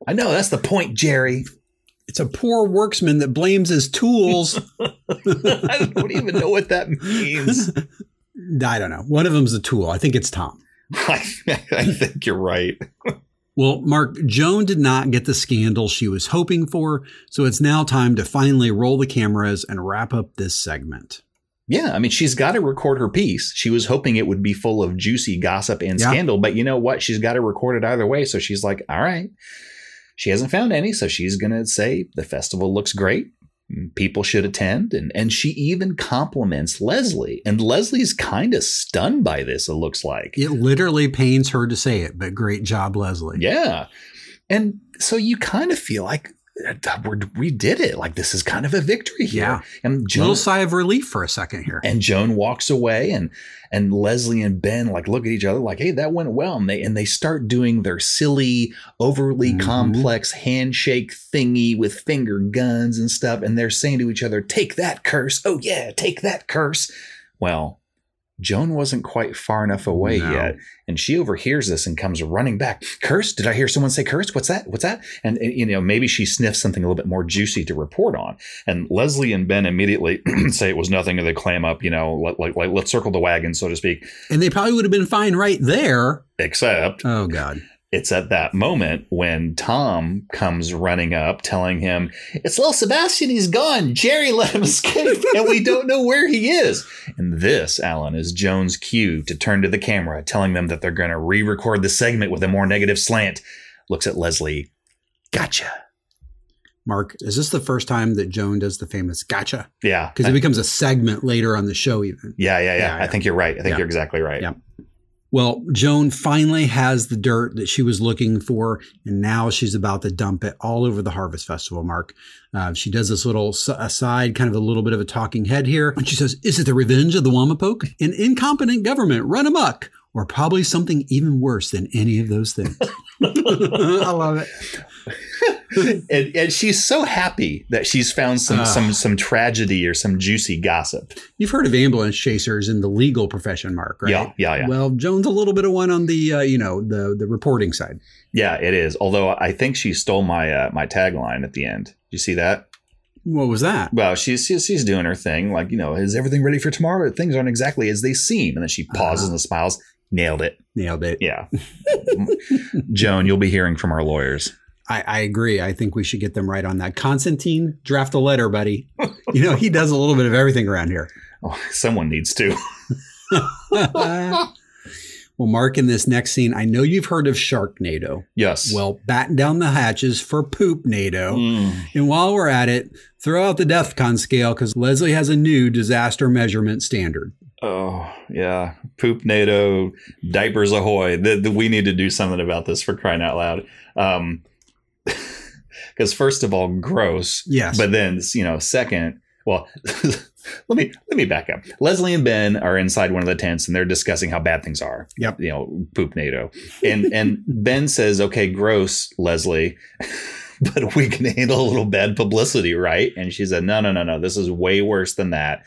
I know. That's the point, Jerry. It's a poor worksman that blames his tools. I don't even know what that means. I don't know. One of them's a tool. I think it's Tom. I, I think you're right. Well, Mark, Joan did not get the scandal she was hoping for, so it's now time to finally roll the cameras and wrap up this segment. Yeah, I mean, she's got to record her piece. She was hoping it would be full of juicy gossip and yeah. scandal, but you know what? She's got to record it either way. So she's like, all right. She hasn't found any, so she's going to say the festival looks great mm, people should attend and and she even compliments Leslie and Leslie's kind of stunned by this it looks like. It literally pains her to say it but great job Leslie. Yeah. And so you kind of feel like we did it. Like this is kind of a victory here. Yeah. And Joan, little sigh of relief for a second here. And Joan walks away, and and Leslie and Ben like look at each other like, hey, that went well. And they and they start doing their silly, overly mm-hmm. complex handshake thingy with finger guns and stuff. And they're saying to each other, "Take that curse! Oh yeah, take that curse!" Well, Joan wasn't quite far enough away no. yet, and she overhears this and comes running back. Curse? Did I hear someone say curse? What's that? What's that? And, and, you know, maybe she sniffs something a little bit more juicy to report on. And Leslie and Ben immediately say it was nothing, and they clam up. You know, like, like, like let's circle the wagon, so to speak. And they probably would have been fine right there, except oh god, it's at that moment when Tom comes running up telling him, It's little Sebastian, he's gone. Jerry let him escape, and we don't know where he is. And this, Alan, is Joan's cue to turn to the camera, telling them that they're going to re record the segment with a more negative slant. Looks at Leslie. Gotcha. Mark, is this the first time that Joan does the famous gotcha? Yeah. Because it becomes a segment later on the show, even. Yeah, yeah, yeah. yeah I yeah. think you're right. I think yeah. you're exactly right. Yeah. Well, Joan finally has the dirt that she was looking for, and now she's about to dump it all over the Harvest Festival, Mark. Uh, she does this little aside, kind of a little bit of a talking head here. And she says, Is it the revenge of the Wamapoke? An incompetent government run amok, or probably something even worse than any of those things? I love it. and, and, she's so happy that she's found some uh, some some tragedy or some juicy gossip. You've heard of ambulance chasers in the legal profession, Mark, right? Yeah, yeah, yeah. Well, Joan's a little bit of one on the uh, you know the the reporting side. Yeah, it is. Although I think she stole my uh, my tagline at the end. You see that? What was that? Well, she's, she's, she's doing her thing, like you know, is everything ready for tomorrow? Things aren't exactly as they seem, and then she pauses uh-huh. and smiles. Nailed it. Nailed it. Yeah. Joan, you'll be hearing from our lawyers. I, I, agree. I think we should get them right on that. Constantine, draft a letter, buddy. You know, he does a little bit of everything around here. Oh, someone needs to. well, Mark, in this next scene, I know you've heard of Sharknado. Yes. Well, batten down the hatches for Poopnado. Mm. And while we're at it, throw out the DEFCON scale because Leslie has a new disaster measurement standard. Oh, yeah. Poopnado, diapers ahoy. The, the, we need to do something about this for crying out loud. Um, because first of all, gross. Yes. But then, you know, second, well, let me let me back up. Leslie and Ben are inside one of the tents and they're discussing how bad things are. Yep. You know, Poopnado. And and Ben says, "Okay, gross, Leslie." but we can handle a little bad publicity, right? And she said, "No, no, no, no. This is way worse than that.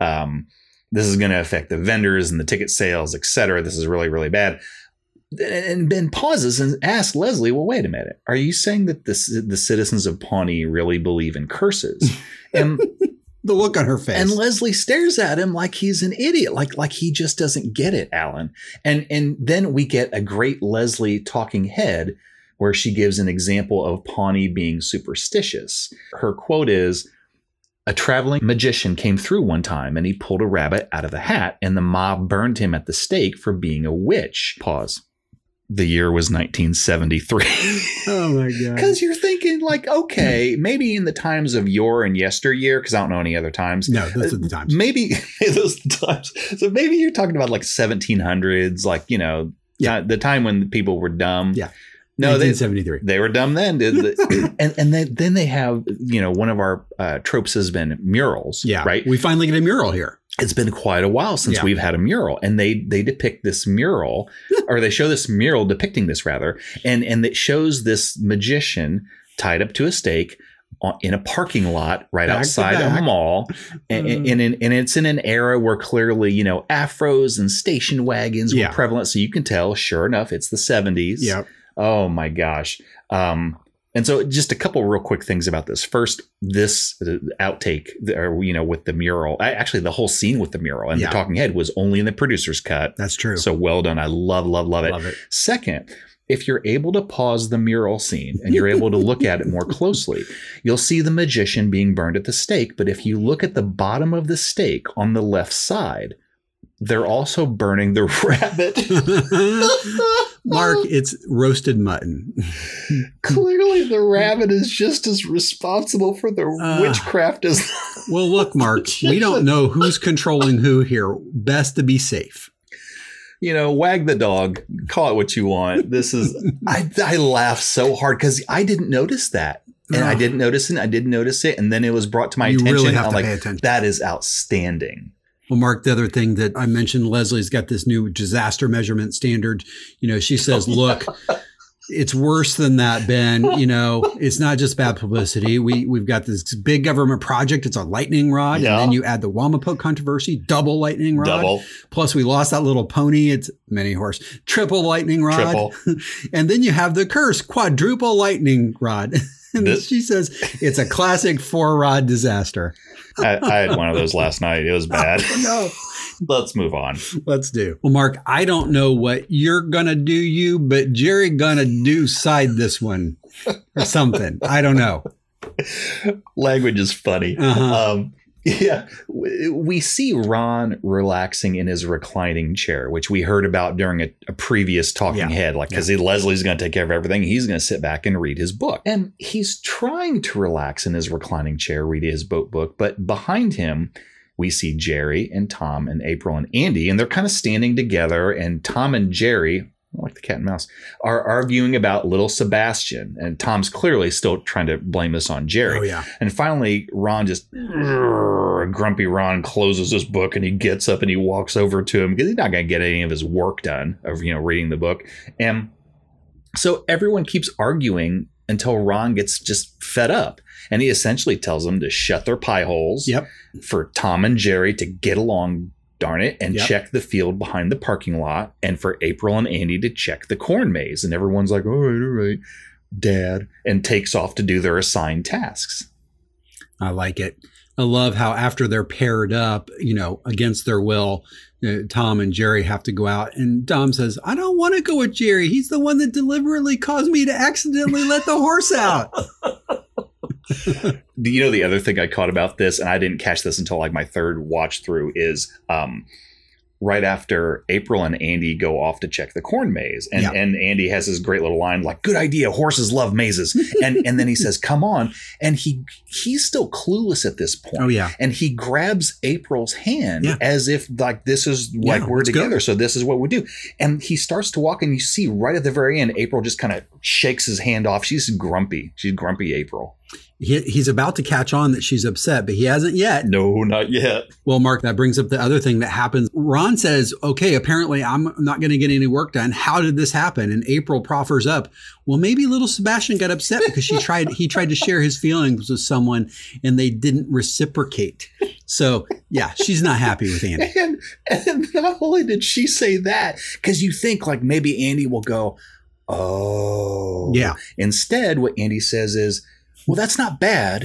Um, this is going to affect the vendors and the ticket sales, etc. This is really, really bad." And Ben pauses and asks Leslie, "Well, wait a minute. Are you saying that the the citizens of Pawnee really believe in curses?" And the look on her face. And Leslie stares at him like he's an idiot, like like he just doesn't get it, Alan. And and then we get a great Leslie talking head where she gives an example of Pawnee being superstitious. Her quote is. A traveling magician came through one time and he pulled a rabbit out of the hat, and the mob burned him at the stake for being a witch. Pause the year was 1973. Oh my god. Because you're thinking, like, okay, maybe in the times of yore and yesteryear, because I don't know any other times. No, those are the times. Maybe those are the times. So maybe you're talking about like 1700s, like, you know, Yeah. the time when people were dumb. Yeah. No, they, 1973. they were dumb then. And and then, then they have, you know, one of our uh, tropes has been murals. Yeah. Right. We finally get a mural here. It's been quite a while since Yeah. we've had a mural and they they depict this mural or they show this mural depicting this rather and and it shows this magician tied up to a stake on, in a parking lot right Back outside a mall and, and, and, and it's in an era where clearly you know afros and station wagons Yeah. were prevalent so you can tell sure enough it's the 70s Yep. Oh my gosh. Um, and so just a couple real quick things about this. First, this uh, outtake, or you know, with the mural. I, actually, the whole scene with the mural and Yeah. the talking head was only in the producer's cut. That's true. So well done. I love, love, love it. Love it. Second, if you're able to pause the mural scene and you're able to look at it more closely, you'll see the magician being burned at the stake. But if you look at the bottom of the stake on the left side, they're also burning the rabbit. Mark, it's roasted mutton. Clearly, the rabbit is just as responsible for the Uh, witchcraft as. Well, look, Mark, we don't know who's controlling who here. Best to be safe. you know, wag the dog, call it what you want. This is, I, I laugh so hard because I didn't notice that. And I didn't notice it. I didn't notice it. And then it was brought to my You attention. really have I'm to like, pay attention. that is outstanding. Well, Mark, the other thing that I mentioned, Leslie's got this new disaster measurement standard. You know, she oh, says, look, it's worse than that, Ben. You know, it's not just bad publicity. We we've got this big government project. It's a lightning rod, Yeah. and then you add the Wamapoke controversy, double lightning rod. Double. Plus, we lost that little pony. It's mini horse, triple lightning rod. Triple. and then you have the curse, quadruple lightning rod. and This- she says it's a classic four rod disaster. I, I had one of those last night. It was bad. No. Let's move on. Let's do. Well, Mark, I don't know what you're gonna do, you, but Jerry gonna do side this one or something. I don't know. Language is funny. Uh-huh. Um, yeah, we see Ron relaxing in his reclining chair, which we heard about during a, a previous talking Yeah. head. Like, because Leslie's going to take care of everything, he's going to sit back and read his book. And he's trying to relax in his reclining chair, read his boat book. But behind him, we see Jerry and Tom and April and Andy, and they're kind of standing together. And Tom and Jerry, like the cat and mouse, are arguing about little Sebastian. And Tom's clearly still trying to blame this on Jerry. Oh yeah. And finally, Ron just grumpy Ron closes his book and he gets up and he walks over to him because he's not going to get any of his work done of you know reading the book. And so everyone keeps arguing until Ron gets just fed up, and he essentially tells them to shut their pie holes. Yep. For Tom and Jerry to get along. Darn it, and Yep. check the field behind the parking lot, and for April and Andy to check the corn maze. And everyone's like, all right, all right, dad, and takes off to do their assigned tasks. I like it. I love how after they're paired up, you know, against their will, uh, Tom and Jerry have to go out. And Tom says, I don't want to go with Jerry. He's the one that deliberately caused me to accidentally let the horse out. Do you know the other thing I caught about this, and I didn't catch this until like my third watch through, is um, right after April and Andy go off to check the corn maze, and Yeah. and Andy has this great little line like, "Good idea, horses love mazes," and and then he says, "Come on," and he he's still clueless at this point. Oh, yeah. and he grabs April's hand Yeah. as if like this is like Yeah, we're go. together, so this is what we do, and he starts to walk, and you see right at the very end, April just kind of shakes his hand off. She's grumpy. She's grumpy, April. He, he's about to catch on that she's upset, but he hasn't yet. No, not yet. Well, Mark, that brings up the other thing that happens. Ron says, okay, apparently I'm not going to get any work done. How did this happen? And April proffers up, well, maybe little Sebastian got upset because she tried, he tried to share his feelings with someone and they didn't reciprocate. So yeah, she's not happy with Andy. And, and not only did she say that, because you think like maybe Andy will go, oh. Yeah. Instead, what Andy says is, well, that's not bad,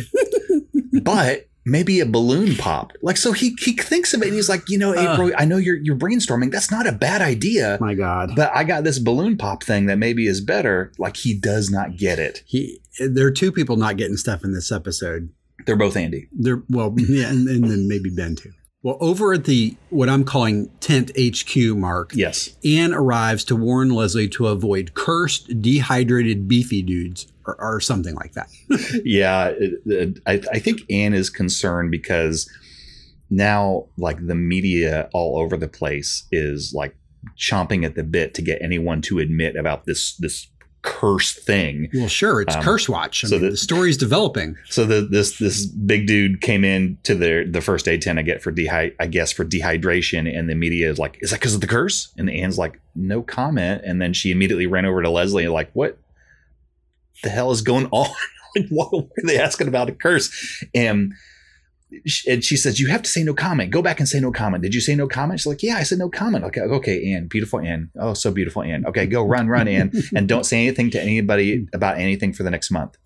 but maybe a balloon popped. Like, so he, he thinks of it and he's like, you know, Uh. April, I know you're, you're brainstorming. That's not a bad idea. My God. But I got this balloon pop thing that maybe is better. Like, he does not get it. He, there are two people not getting stuff in this episode. They're both Andy. They're, well, yeah, and, and then maybe Ben too. Well, over at the what I'm calling tent HQ, Mark. Yes. Anne arrives to warn Leslie to avoid cursed, dehydrated, beefy dudes, or, or something like that. yeah, it- it- I, I think Anne is concerned because now, like the media all over the place is like chomping at the bit to get anyone to admit about this this cursed thing. Well, sure, it's Um, Curse Watch. I so mean, that- the story's developing. So the, this this big dude came in to the the first aid tent I get for dehy I guess for dehydration, and the media is like, "Is that because of the curse?" And Anne's like, "No comment." And then she immediately ran over to Leslie and like, "What the hell is going on? like, what were they asking about a curse?" And sh- and she says, "You have to say no comment. Go back and say no comment. Did you say no comment?" She's like, "Yeah, I said no comment." Okay, okay, Anne, beautiful Anne. Oh, so beautiful Anne. Okay, go run, run, Anne, and don't say anything to anybody about anything for the next month.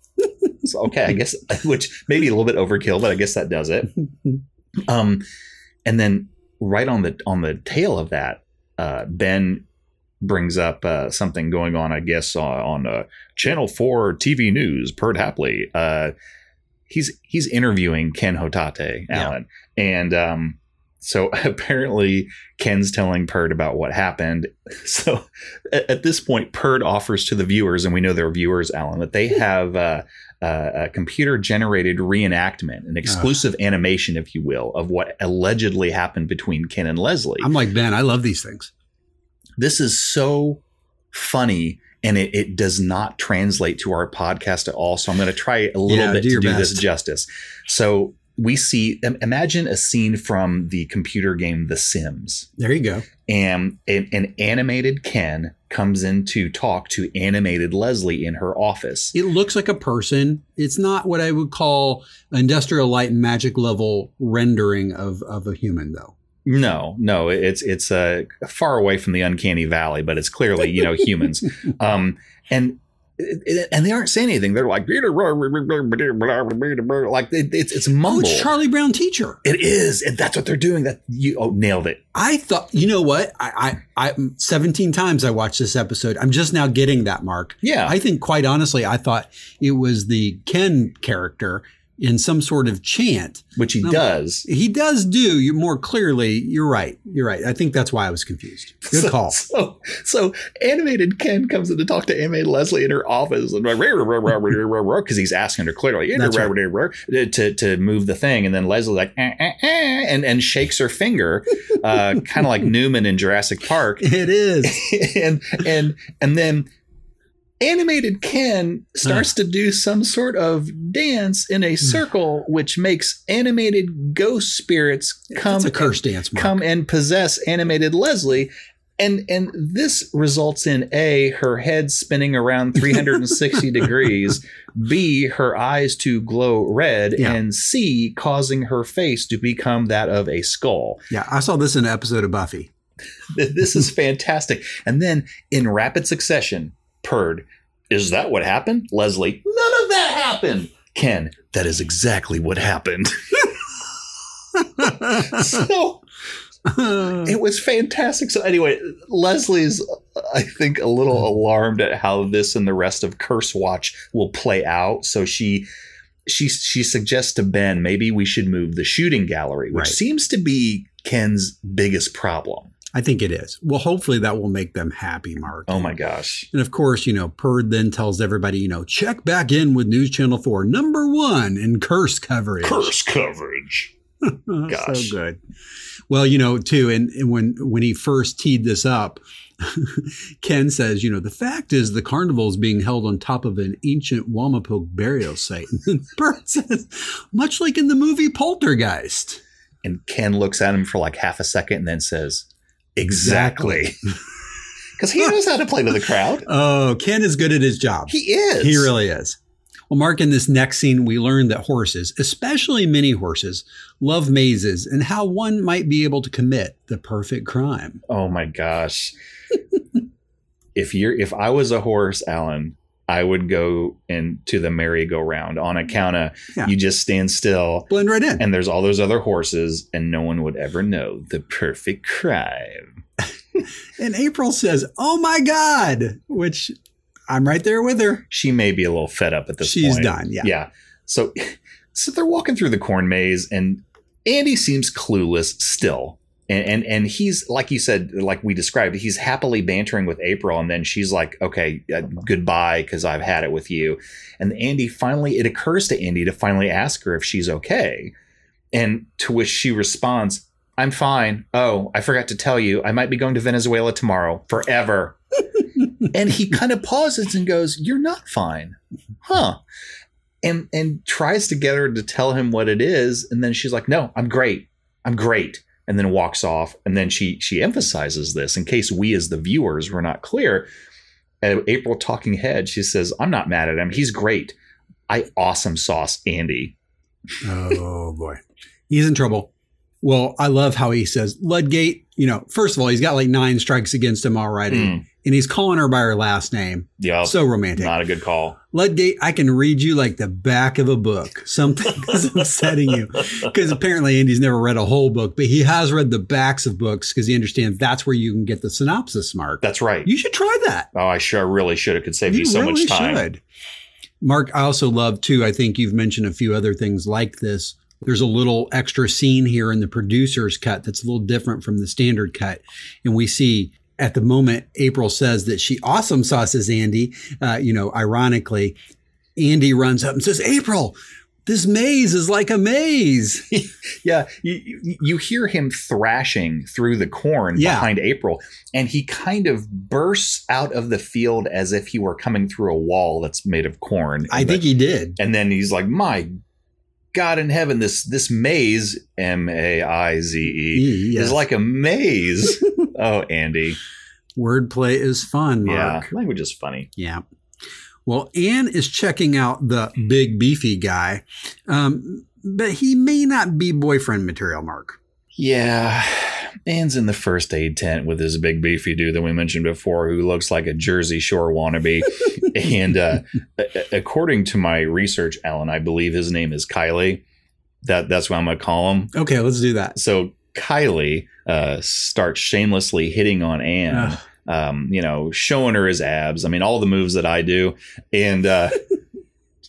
So, okay, I guess which maybe a little bit overkill, but I guess that does it. Um, and then right on the on the tail of that, uh, Ben brings up uh, something going on, I guess, uh, on uh, Channel Four TV News. Perd Hapley, uh, he's he's interviewing Ken Hotate, Alan, and um, so apparently Ken's telling Perd about what happened. So at, at this point, Perd offers to the viewers, and we know they're viewers, Alan, that they have uh, uh, a computer generated reenactment, an exclusive animation, if you will, of what allegedly happened between Ken and Leslie. I'm like Ben. I love these things. This is so funny. And it, it does not translate to our podcast at all. So I'm going to try a little Yeah, bit do to do this justice. So we see, imagine a scene from the computer game The Sims There you go. and an, an animated Ken comes in to talk to animated Leslie in her office. It looks like a person. It's not what I would call industrial light and magic level rendering of, of a human, though. No, no, it's it's uh, far away from the uncanny valley, but it's clearly you know humans, um, and and they aren't saying anything. They're like like it, it's it's Oh, mumble. it's Charlie Brown teacher. it is, and that's what they're doing. That you oh nailed it. I thought, you know what? I, I, I, 17 times I watched this episode. I'm just now getting that mark. Yeah. I think, quite honestly, I thought it was the Ken character in some sort of chant. Which he No. does. He does do you more clearly. You're right. You're right. I think that's why I was confused. Good So- call. So, so animated Ken comes in to talk to animated Leslie in her office and because he's asking her clearly right. to to move the thing, and then Leslie's like "Eh, eh, eh," and and shakes her finger, uh, kind of like Newman in Jurassic Park, It is. and and and then animated Ken starts hmm. to do some sort of dance in a hmm. circle, which makes animated ghost spirits come It's a curse dance, Mark. come and possess animated Leslie. And and this results in A, her head spinning around 360 degrees, B, her eyes to glow red, Yeah. and C, causing her face to become that of a skull. Yeah, I saw this in an episode of Buffy. This is fantastic. And then in rapid succession, Perd, is that what happened? Leslie, none of that happened. Ken, that is exactly what happened. so it was fantastic. So anyway, Leslie's I think a little alarmed at how this and the rest of Curse Watch will play out. So she she she suggests to Ben maybe we should move the shooting gallery, which Right. seems to be Ken's biggest problem. I think it is. Well, hopefully that will make them happy, Mark. Oh my gosh. And of course, you know, Perd then tells everybody, you know, check back in with News Channel 4, number one in curse coverage. Curse coverage. Gosh. so good. Well, you know, too, and, and when when he first teed this up, Ken says, you know, the fact is the carnival is being held on top of an ancient Wamapoke burial site. And Bert says, much like in the movie Poltergeist. And Ken looks at him for like half a second and then says, Exactly. Because he knows how to play to the crowd. Oh, Ken is good at his job. He is. He really is. Well, Mark, in this next scene, we learn that horses, especially mini horses, love mazes and how one might be able to commit the perfect crime. Oh my gosh. if you're if I was a horse, Alan, I would go into the merry-go-round on account of Yeah. you just stand still Blend right in. and there's all those other horses and no one would ever know the perfect crime. And April says, Oh my God, which I'm right there with her. She may be a little fed up at this She's point. done, yeah. Yeah. So so they're walking through the corn maze and Andy seems clueless still. And, and and he's like you said, like we described, he's happily bantering with April, and then she's like, "Okay, uh, goodbye, because I've had it with you." And Andy finally, it occurs to Andy to finally ask her if she's okay, and to which she responds, "I'm fine. Oh, I forgot to tell you, I might be going to Venezuela tomorrow, forever." and he kind of pauses and goes, "You're not fine, huh?" And and tries to get her to tell him what it is, and then she's like, "No, I'm great. I'm great." And then walks off. And then she she emphasizes this in case we as the viewers were not clear. At April talking head, she says, "I'm not mad at him. He's great. I awesome sauce Andy." Oh boy, he's in trouble. Well, I love how he says Ludgate. You know, first of all, he's got like nine strikes against him already, Mm. And he's calling her by her last name. Yeah, So romantic. Not a good call. Ludgate, I can read you like the back of a book. Something is upsetting you. Because apparently Andy's never read a whole book, but he has read the backs of books because he understands that's where you can get the synopsis, Mark. That's right. You should try that. Oh, I sure really should. It could save you, so much time. Mark, I also love too. I think you've mentioned a few other things like this. There's a little extra scene here in the producer's cut that's a little different from the standard cut. And we see at the moment, April says that she awesome sauces Andy. Uh, you know, ironically, Andy runs up and says, April, this maze is like a maze. yeah, you, you- hear him thrashing through the corn Yeah. behind April, and he kind of bursts out of the field as if he were coming through a wall that's made of corn. I think he did. And then he's like, "My God in heaven, this this maze, M A I Z E, yes. is like a maze." oh, Andy, Wordplay is fun, Mark. yeah, language is funny. Yeah. Well, Anne is checking out the big beefy guy, um, but he may not be boyfriend material, Mark. Yeah. Anne's in the first aid tent with this big beefy dude that we mentioned before who looks like a Jersey Shore wannabe. and uh, according to my research, Alan, I believe his name is Kylie. That That's what I'm going to call him. Okay, let's do that. So Kylie uh, starts shamelessly hitting on Anne. Um, you know, showing her his abs. I mean, all the moves that I do. And uh,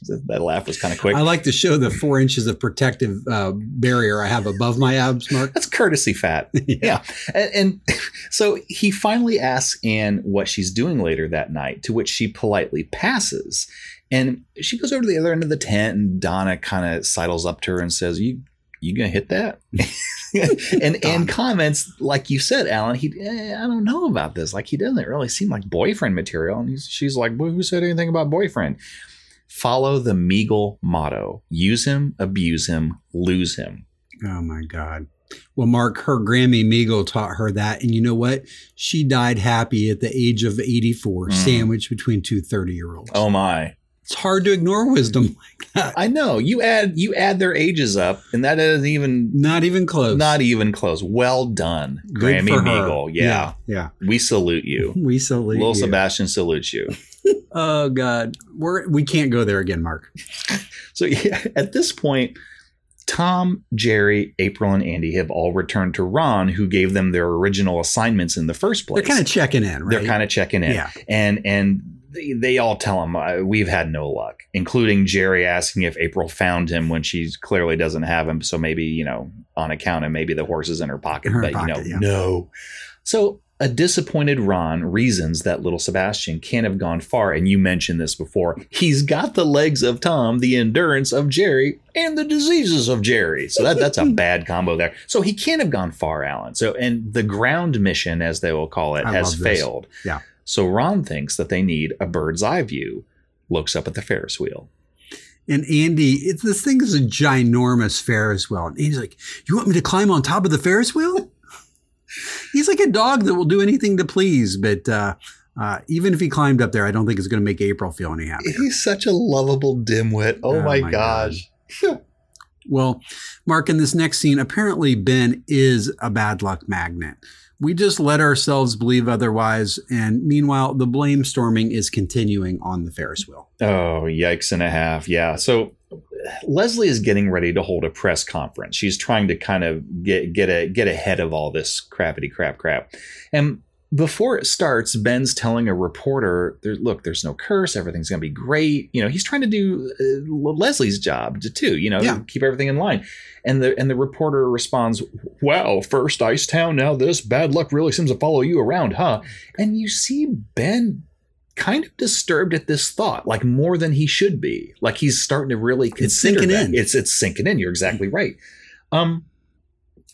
that laugh was kind of quick. I like to show the four inches of protective uh, barrier I have above my abs, Mark. That's courtesy fat. yeah. And, and so he finally asks Anne what she's doing later that night, to which she politely passes. And she goes over to the other end of the tent, and Donna kind of sidles up to her and says, You you gonna hit that? and Anne comments, like you said, Alan, he eh, I don't know about this. Like he doesn't really seem like boyfriend material. And he's, she's like, well, who said anything about boyfriend? Follow the Meagle motto. Use him, abuse him, lose him. Oh my God. Well, Mark, her Grammy Meagle taught her that. And you know what? She died happy at the age of 84, Mm. sandwiched between two 30 year olds. Oh my. It's hard to ignore wisdom like that. I know you add you add their ages up, and that isn't even Not even close. not even close. Well done, Good Grammy. Meagle. Yeah. Yeah. we salute you. We salute Little you. Sebastian salutes you. Oh God, we're we can't go there again, Mark. So yeah, at this point, Tom, Jerry, April, and Andy have all returned to Ron, who gave them their original assignments in the first place. They're kind of checking in, right? They're kind of checking in, Yeah. and and they, they all tell him uh, we've had no luck, including Jerry asking if April found him when she clearly doesn't have him. So maybe you know on account of maybe the horse is in her pocket, Her but pocket, you yeah. know no. So a disappointed Ron reasons that little Sebastian can't have gone far, and you mentioned this before. He's got the legs of Tom, the endurance of Jerry, and the diseases of Jerry. So that that's a bad combo there. So he can't have gone far, Alan. So and the ground mission, as they will call it, I has failed. Yeah. So Ron thinks that they need a bird's eye view. Looks up at the Ferris wheel. And Andy, it's this thing is a ginormous Ferris wheel. And Andy's like, "You want me to climb on top of the Ferris wheel?" He's like a dog that will do anything to please, but uh, uh, even if he climbed up there, I don't think it's going to make April feel any happier. He's such a lovable dimwit. Oh, Oh my, my gosh. Well, Mark, in this next scene, apparently Ben is a bad luck magnet. We just let ourselves believe otherwise, and meanwhile, the blame storming is continuing on the Ferris wheel. Oh, yikes and a half. Yeah. So Leslie is getting ready to hold a press conference. She's trying to kind of get get a get ahead of all this crappity crap crap. And before it starts, Ben's telling a reporter, there, "Look, there's no curse. Everything's going to be great." You know, he's trying to do uh, Leslie's job to- too. You know, Yeah. keep everything in line. And the and the reporter responds, "Wow, first Ice Town, now this bad luck really seems to follow you around, huh?" And you see Ben kind of disturbed at this thought, like more than he should be. Like he's starting to really consider it's sinking that. in. It's it's sinking in. You're exactly right. Um,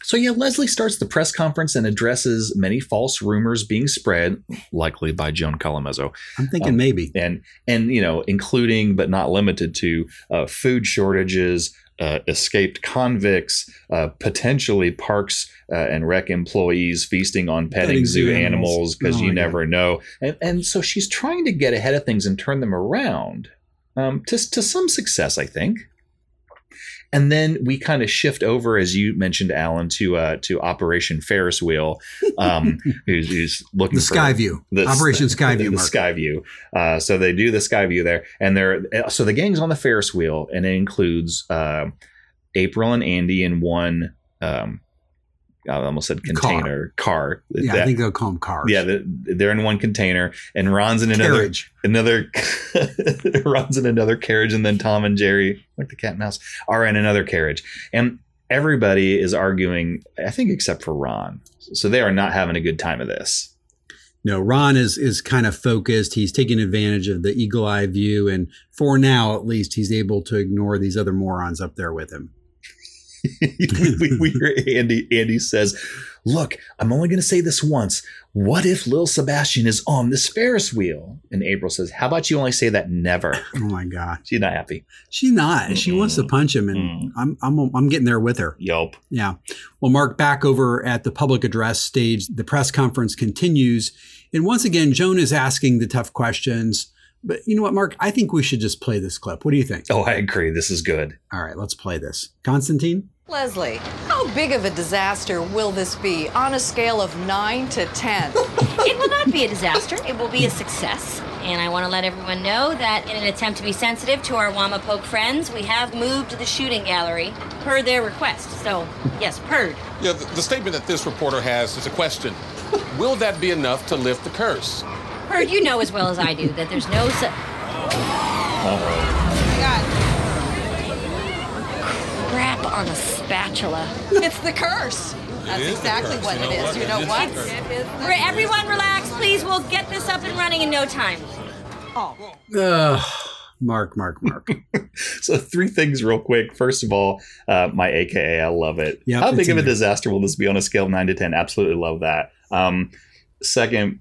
so yeah, Leslie starts the press conference and addresses many false rumors being spread, likely by Joan Callamezzo, I'm thinking Um, maybe. and and you know, including but not limited to uh, food shortages, uh, escaped convicts, uh, potentially parks uh, and rec employees feasting on petting, Petting zoo animals because Oh you never know, and and so she's trying to get ahead of things and turn them around, um, to to some success, I think. And then we kind of shift over, as you mentioned, Alan, to uh, to Operation Ferris Wheel, um, who's, who's looking The for Skyview. the- Operation Skyview, the. Skyview. Uh, so they do the Skyview there, and they're so the gang's on the Ferris wheel, and it includes uh, April and Andy in one. Um, I almost said container car. Yeah, That- I think they'll call them cars. yeah, they're in one container, and Ron's in another Carriage. another Ron's in another carriage, and then Tom and Jerry, like the cat and mouse, are in another carriage, and everybody is arguing. I think except for Ron, so they are not having a good time of this. No, Ron is is kind of focused. He's taking advantage of the eagle eye view, and for now, at least, he's able to ignore these other morons up there with him. we, we hear Andy. Andy says, "Look, I'm only going to say this once. What if Lil Sebastian is on this Ferris wheel?" And April says, "How about you only say that never?" Oh my god, She's not happy. she's not. She wants to punch him, and Mm. I'm I'm I'm getting there with her. Yelp. Yeah. Well, Mark, back over at the public address stage, the press conference continues. And once again, Joan is asking the tough questions. But you know what, Mark? I think we should just play this clip. What do you think? Oh, I agree. This is good. All right, let's play this. Constantine? Leslie, how big of a disaster will this be on a scale of 9 to 10? It will not be a disaster. It will be a success. And I want to let everyone know that in an attempt to be sensitive to our Wamapoke friends, we have moved the shooting gallery per their request. So, yes, Perd. Yeah, the, the statement that this reporter has is a question. Will that be enough to lift the curse? Perd, you know as well as I do that there's no. Su- crap on a spatula. it's the curse. That's is exactly curse. what You know it is. You know what? the curse. It is the Re- Everyone relax, please. We'll get this up and running in no time. Ugh. Mark, Mark, Mark. So three things real quick. First of all, uh, my AKA, I love it. Yep, How big of a disaster will this be on a scale of nine to ten? Absolutely love that. Um, second,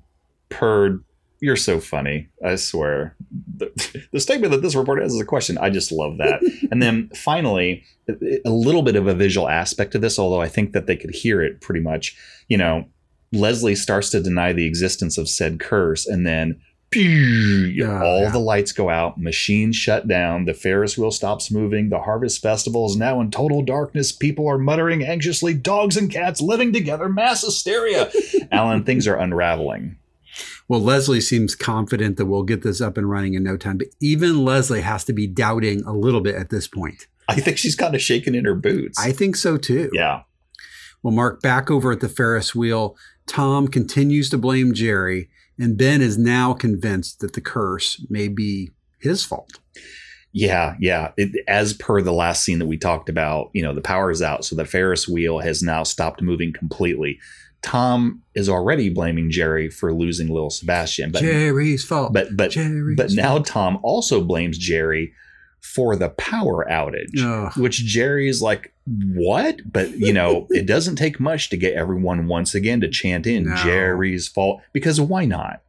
Perd, you're so funny. I swear. The, the statement that this reporter has is a question. I just love that. and then finally, a little bit of a visual aspect to this, although I think that they could hear it pretty much. You know, Leslie starts to deny the existence of said curse, and then pew, Oh, all yeah. the lights go out, machines shut down, the Ferris wheel stops moving, the Harvest Festival is now in total darkness. People are muttering anxiously, dogs and cats living together, mass hysteria. Alan, things are unraveling. Well, Leslie seems confident that we'll get this up and running in no time, but even Leslie has to be doubting a little bit at this point. I think she's kind of shaking in her boots. I think so too. yeah. Well, Mark, back over at the Ferris wheel, Tom continues to blame Jerry, and Ben is now convinced that the curse may be his fault. Yeah, yeah. It, as per the last scene that we talked about, you know, the power is out, so the Ferris wheel has now stopped moving completely. Tom is already blaming Jerry for losing little Sebastian, but Jerry's fault. but but Jerry's but now fault. Tom also blames Jerry for the power outage, Ugh. which Jerry is like, "What?" But you know, it doesn't take much to get everyone once again to chant in No. Jerry's fault because why not?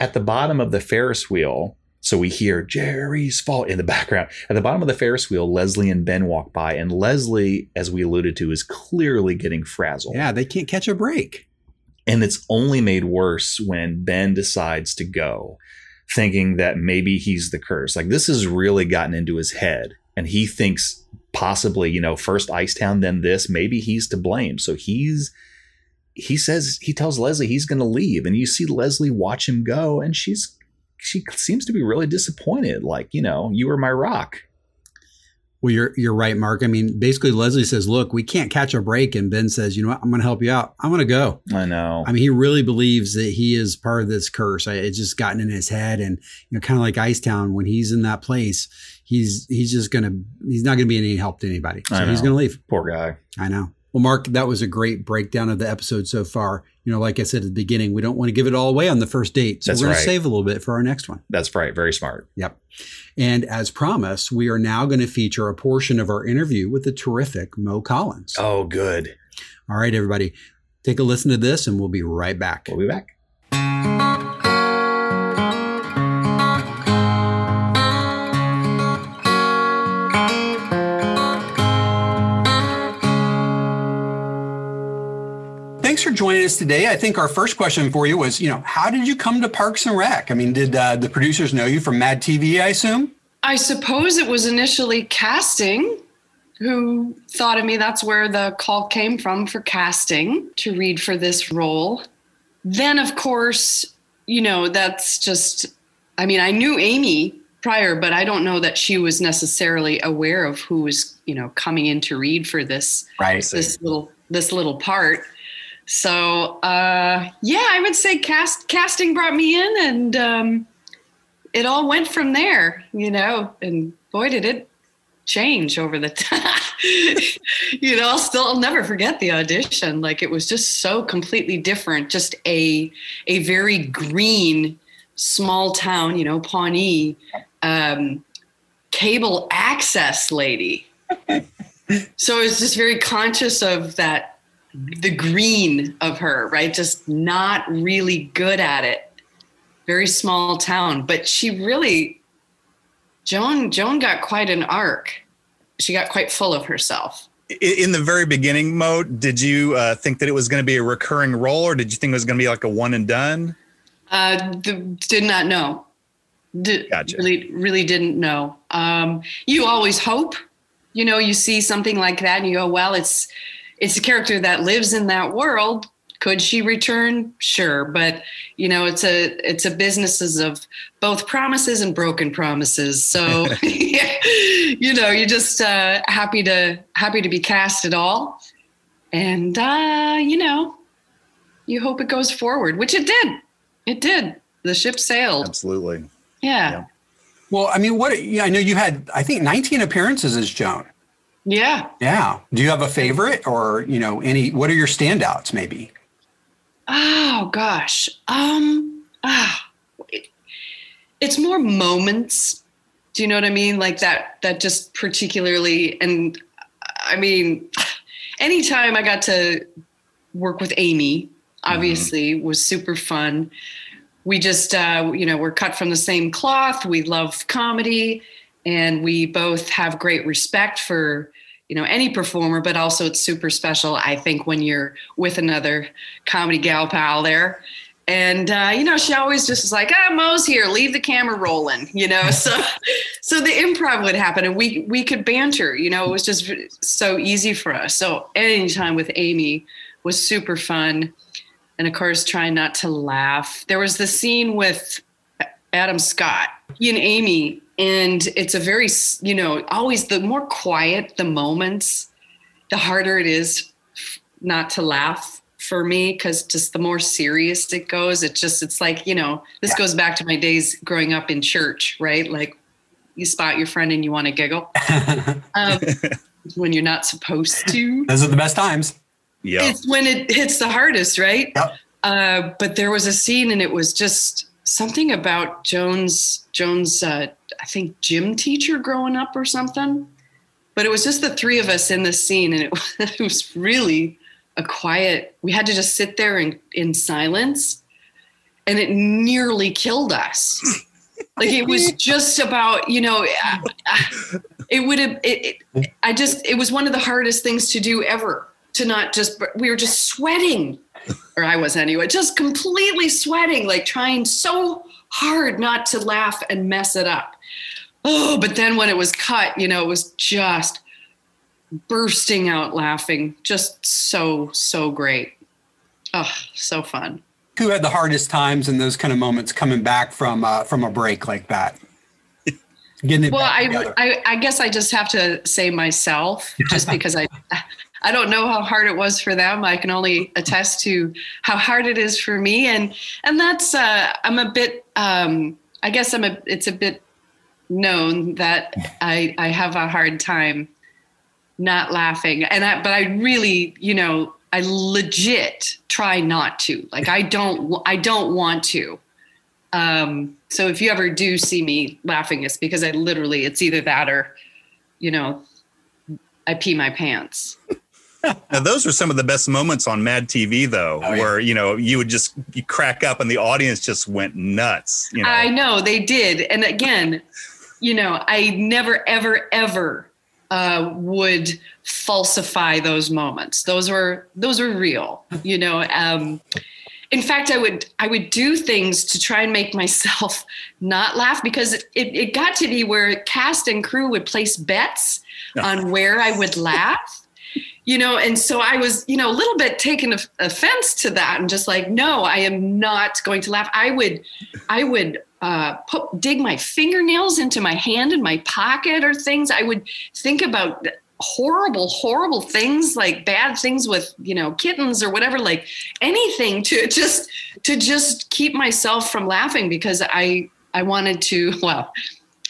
At the bottom of the Ferris wheel, so we hear Jerry's fault in the background. At the bottom of the Ferris wheel, Leslie and Ben walk by, and Leslie, as we alluded to, is clearly getting frazzled. Yeah, they can't catch a break. And it's only made worse when Ben decides to go, thinking that maybe he's the curse. Like this has really gotten into his head. And he thinks possibly, you know, first Icetown, then this, maybe he's to blame. So he's he says he tells Leslie he's gonna leave. And you see Leslie watch him go, and she's she seems to be really disappointed. Like, you know, you were my rock. Well, you're you're right, Mark. I mean, basically, Leslie says, "Look, we can't catch a break," and Ben says, "You know what? I'm going to help you out. I'm going to go." I know. I mean, he really believes that he is part of this curse. I, it's just gotten in his head, and you know, kind of like Icetown, when he's in that place, he's he's just gonna he's not gonna be any help to anybody. So he's gonna leave. Poor guy. I know. Well, Mark, that was a great breakdown of the episode so far. You know, like I said at the beginning, we don't want to give it all away on the first date, so That's we're gonna save a little bit for our next one. That's right. Very smart. Yep. And as promised, we are now going to feature a portion of our interview with the terrific Mo Collins. Oh, good. All right, everybody, take a listen to this, and we'll be right back. We'll be back. Thanks for joining us today. I think our first question for you was, you know, how did you come to Parks and Rec? I mean, did uh, the producers know you from Mad TV? I assume. I suppose it was initially casting who thought of me. That's where the call came from for casting to read for this role. Then, of course, you know, that's just, I mean, I knew Amy prior, but I don't know that she was necessarily aware of who was, you know, coming in to read for this, Right. this little, this little part. So, uh, yeah, I would say cast casting brought me in and, um, it all went from there, you know, and boy, did it change over the time. you know, I'll still, I'll never forget the audition. Like it was just so completely different. Just a, a very green, small town, you know, Pawnee, um, cable access lady. so I was just very conscious of that, the green of her, right? Just not really good at it. Very small town but she really joan joan got quite an arc. She got quite full of herself. In the very beginning, Mo, did you uh, think that it was going to be a recurring role, or did you think it was going to be like a one and done? uh the, did not know. Did, really really didn't know. Um you always hope you know you see something like that and you go well it's it's a character that lives in that world. Could she return? Sure but you know it's a it's a businesses of both promises and broken promises. So you know you're just uh happy to happy to be cast at all. And uh you know you hope it goes forward which it did. It did. The ship sailed. Absolutely. yeah. Well, I mean, what? Yeah, I know you had, I think, 19 appearances as Joan. Yeah Yeah. Do you have a favorite, or you know, any? What are your standouts? Maybe. Oh gosh. Um ah it- it's more moments. Do you know what I mean? Like that that just particularly and I mean anytime I got to work with Amy obviously was super fun. We just uh you know, we're cut from the same cloth. We love comedy and we both have great respect for you know any performer but also it's super special i think when you're with another comedy gal pal there. And uh, you know she always just was like ah mo's here leave the camera rolling you know? So so the improv would happen and we we could banter you know? It was just so easy for us. So any time with amy was super fun. And of course trying not to laugh. There was the scene with Adam Scott, he and Amy, and it's a very, you know, always the more quiet the moments, the harder it is not to laugh for me because just the more serious it goes, it just, it's like, you know, this goes back to my days growing up in church, right? Like you spot your friend and you want to giggle um, when you're not supposed to. Those are the best times. Yeah. It's when it hits the hardest, right? Uh, but there was a scene, and it was just something about Jones. Jones, uh, I think, gym teacher growing up or something. But it was just the three of us in the scene, and it, was- it was really a quiet. We had to just sit there in in silence, and it nearly killed us. like it was just about you know I- it would have it, it i just it was one of the hardest things to do ever to not just we were just sweating or i was anyway just completely sweating like trying so hard not to laugh and mess it up oh but then when it was cut you know it was just bursting out laughing just so so great oh so fun Who had the hardest times in those kind of moments coming back from uh, from a break like that? Getting it well, I. I I guess I just have to say myself, just because I I don't know how hard it was for them. I can only attest to how hard it is for me, and and that's uh, I'm a bit. Um, I guess I'm a. It's a bit known that I I have a hard time not laughing, and I but I really you know I legit try not to. Like I don't I don't want to. Um, so if you ever do see me laughing, it's because I literally, it's either that or, you know, I pee my pants. Now, those were some of the best moments on Mad TV, though, where you know you would just you crack up and the audience just went nuts. You know, I know they did. And again, you know, I never, ever, ever uh, would falsify those moments. Those were, those were real, you know, um, in fact, I would I would do things to try and make myself not laugh because it, it, it got to be where cast and crew would place bets on where I would laugh. You know, and so I was, you know, a little bit taken offense to that, and just like, no, I am not going to laugh. I would, I would uh, put dig my fingernails into my hand in my pocket or things. I would think about horrible horrible things like bad things with you know kittens or whatever like anything to just to just keep myself from laughing because i i wanted to well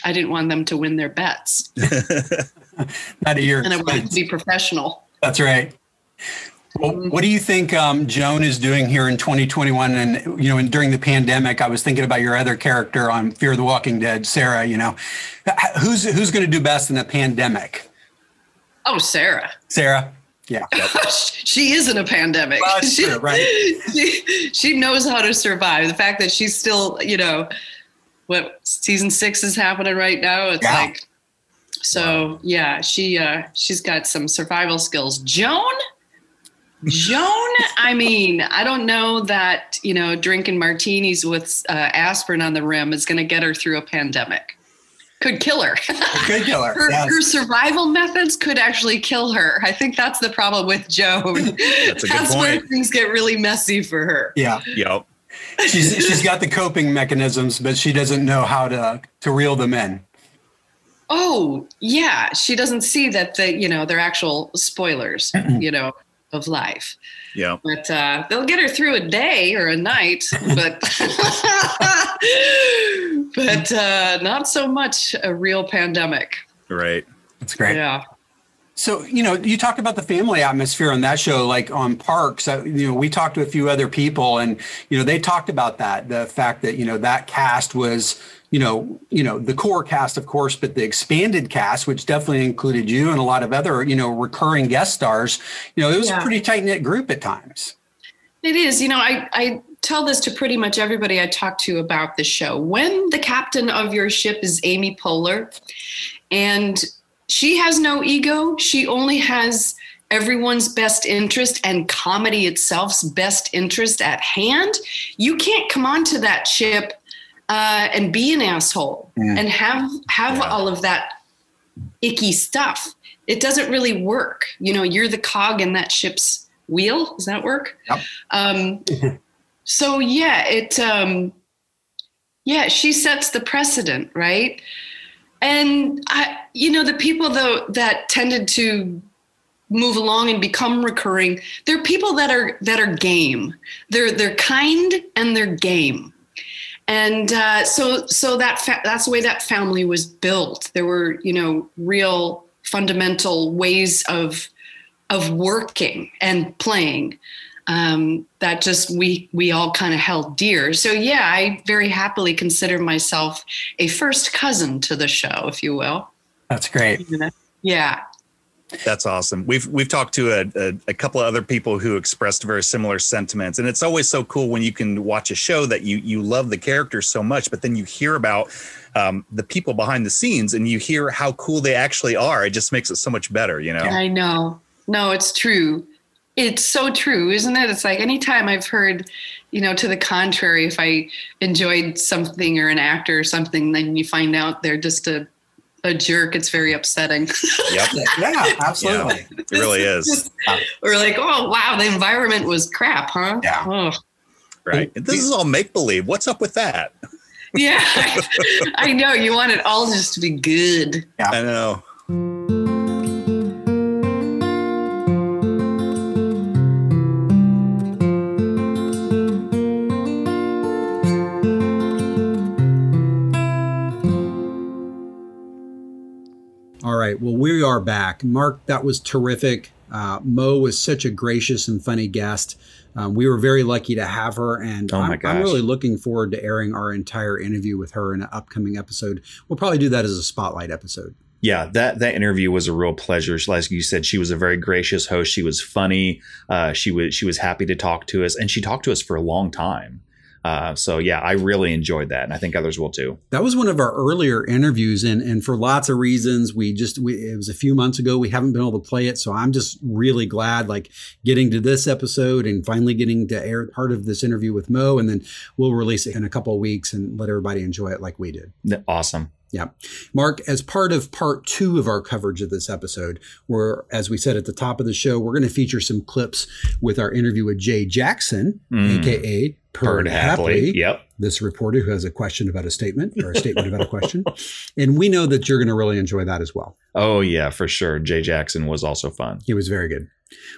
i didn't want them to win their bets Not a year. and i wanted to be professional That's right. Well, what do you think um, Joan is doing here in 2021? And you know, and during the pandemic, I was thinking about your other character on Fear the Walking Dead, Sarah. You know, who's who's going to do best in the pandemic? oh sarah Sarah. Yeah. she is in a pandemic Well, she, true, right. she, she knows how to survive the fact that she's still you know what season six is happening right now it's Yeah. like so yeah she uh she's got some survival skills joan joan i mean i don't know that you know drinking martinis with uh, aspirin on the rim is going to get her through a pandemic could kill her Could kill her. her, yes. her survival methods could actually kill her. I think that's the problem with Joan. That's a good where point. things get really messy for her. Yeah. Yep. She's she's got the coping mechanisms, but she doesn't know how to to reel them in. Oh, yeah. She doesn't see that the, you know, they're actual spoilers, you know, of life. Yeah. But uh, they'll get her through a day or a night, but but uh, not so much a real pandemic. Right. That's great. Yeah. So, you know, you talked about the family atmosphere on that show, like on Parks. Uh, you know, we talked to a few other people, and you know, they talked about that the fact that you know that cast was, you know, you know, the core cast, of course, but the expanded cast, which definitely included you and a lot of other, you know, recurring guest stars. You know, it was Yeah. a pretty tight knit group at times. It is. You know, I, I tell this to pretty much everybody I talk to about the show. When the captain of your ship is Amy Poehler, and she has no ego, she only has everyone's best interest and comedy itself's best interest at hand, you can't come onto that ship uh, and be an asshole Mm. and have have all of that icky stuff. It doesn't really work. You know, you're the cog in that ship's wheel. Does that work? Yep. Um, so yeah, it um, yeah, she sets the precedent, right? And I, you know, the people though that tended to move along and become recurring, they're people that are that are game. They're they're kind and they're game. And uh, so so that fa- that's the way that family was built. There were you know real fundamental ways of of working and playing um, that just we we all kind of held dear. So yeah, I very happily consider myself a first cousin to the show, if you will. That's great. Yeah. That's awesome. We've we've talked to a, a, a couple of other people who expressed very similar sentiments, and it's always so cool when you can watch a show that you you love the characters so much, but then you hear about um, the people behind the scenes, and you hear how cool they actually are. It just makes it so much better, you know. I know. No, it's true. It's so true, isn't it? It's like anytime I've heard, you know, to the contrary, if I enjoyed something or an actor or something, then you find out they're just a, a jerk. It's very upsetting. Yep. yeah, absolutely. It really is. We're like, oh wow, the environment was crap, huh? Yeah. Oh. Right. This is all make believe. What's up with that? yeah, I, I know. You want it all just to be good. Yeah. I know. Are back. Mark, that was terrific. Uh, Mo was such a gracious and funny guest. Um, we were very lucky to have her, and Oh my I'm, I'm really looking forward to airing our entire interview with her in an upcoming episode. We'll probably do that as a spotlight episode. Yeah, that that interview was a real pleasure. Like you said, she was a very gracious host. She was funny. Uh, she was she was happy to talk to us, and she talked to us for a long time. Uh, so yeah, I really enjoyed that, and I think others will too. That was one of our earlier interviews, and and for lots of reasons, we just we, it was a few months ago. We haven't been able to play it, so I'm just really glad, like getting to this episode and finally getting to air part of this interview with Mo, and then we'll release it in a couple of weeks and let everybody enjoy it like we did. Awesome. Yeah. Mark, as part of part two of our coverage of this episode, where, as we said at the top of the show, we're going to feature some clips with our interview with Jay Jackson, Mm. AKA Perd Hapley. Yep. This reporter who has a question about a statement or a statement about a question. And we know that you're going to really enjoy that as well. Oh yeah, for sure. Jay Jackson was also fun. He was very good.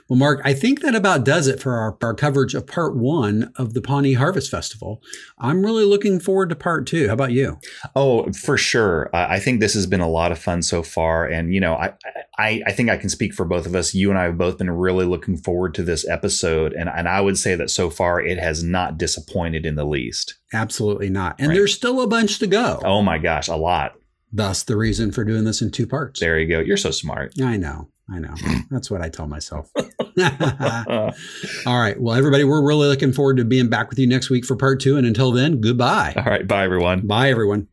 Well, Mark, I think that about does it for our, our coverage of part one of the Pawnee Harvest Festival. I'm really looking forward to part two. How about you? Oh, for sure. I think this has been a lot of fun so far, and you know, I, I I think I can speak for both of us. You and I have both been really looking forward to this episode, and and I would say that so far it has not disappointed in the least. Absolutely not. And Right. there's still a bunch to go. Oh my gosh, a lot. Thus, the reason for doing this in two parts. There you go. You're so smart. I know. I know. That's what I tell myself. All right. Well, everybody, we're really looking forward to being back with you next week for part two. And until then, goodbye. All right. Bye, everyone. Bye, everyone.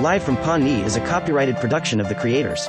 Live from Pawnee is a copyrighted production of the creators.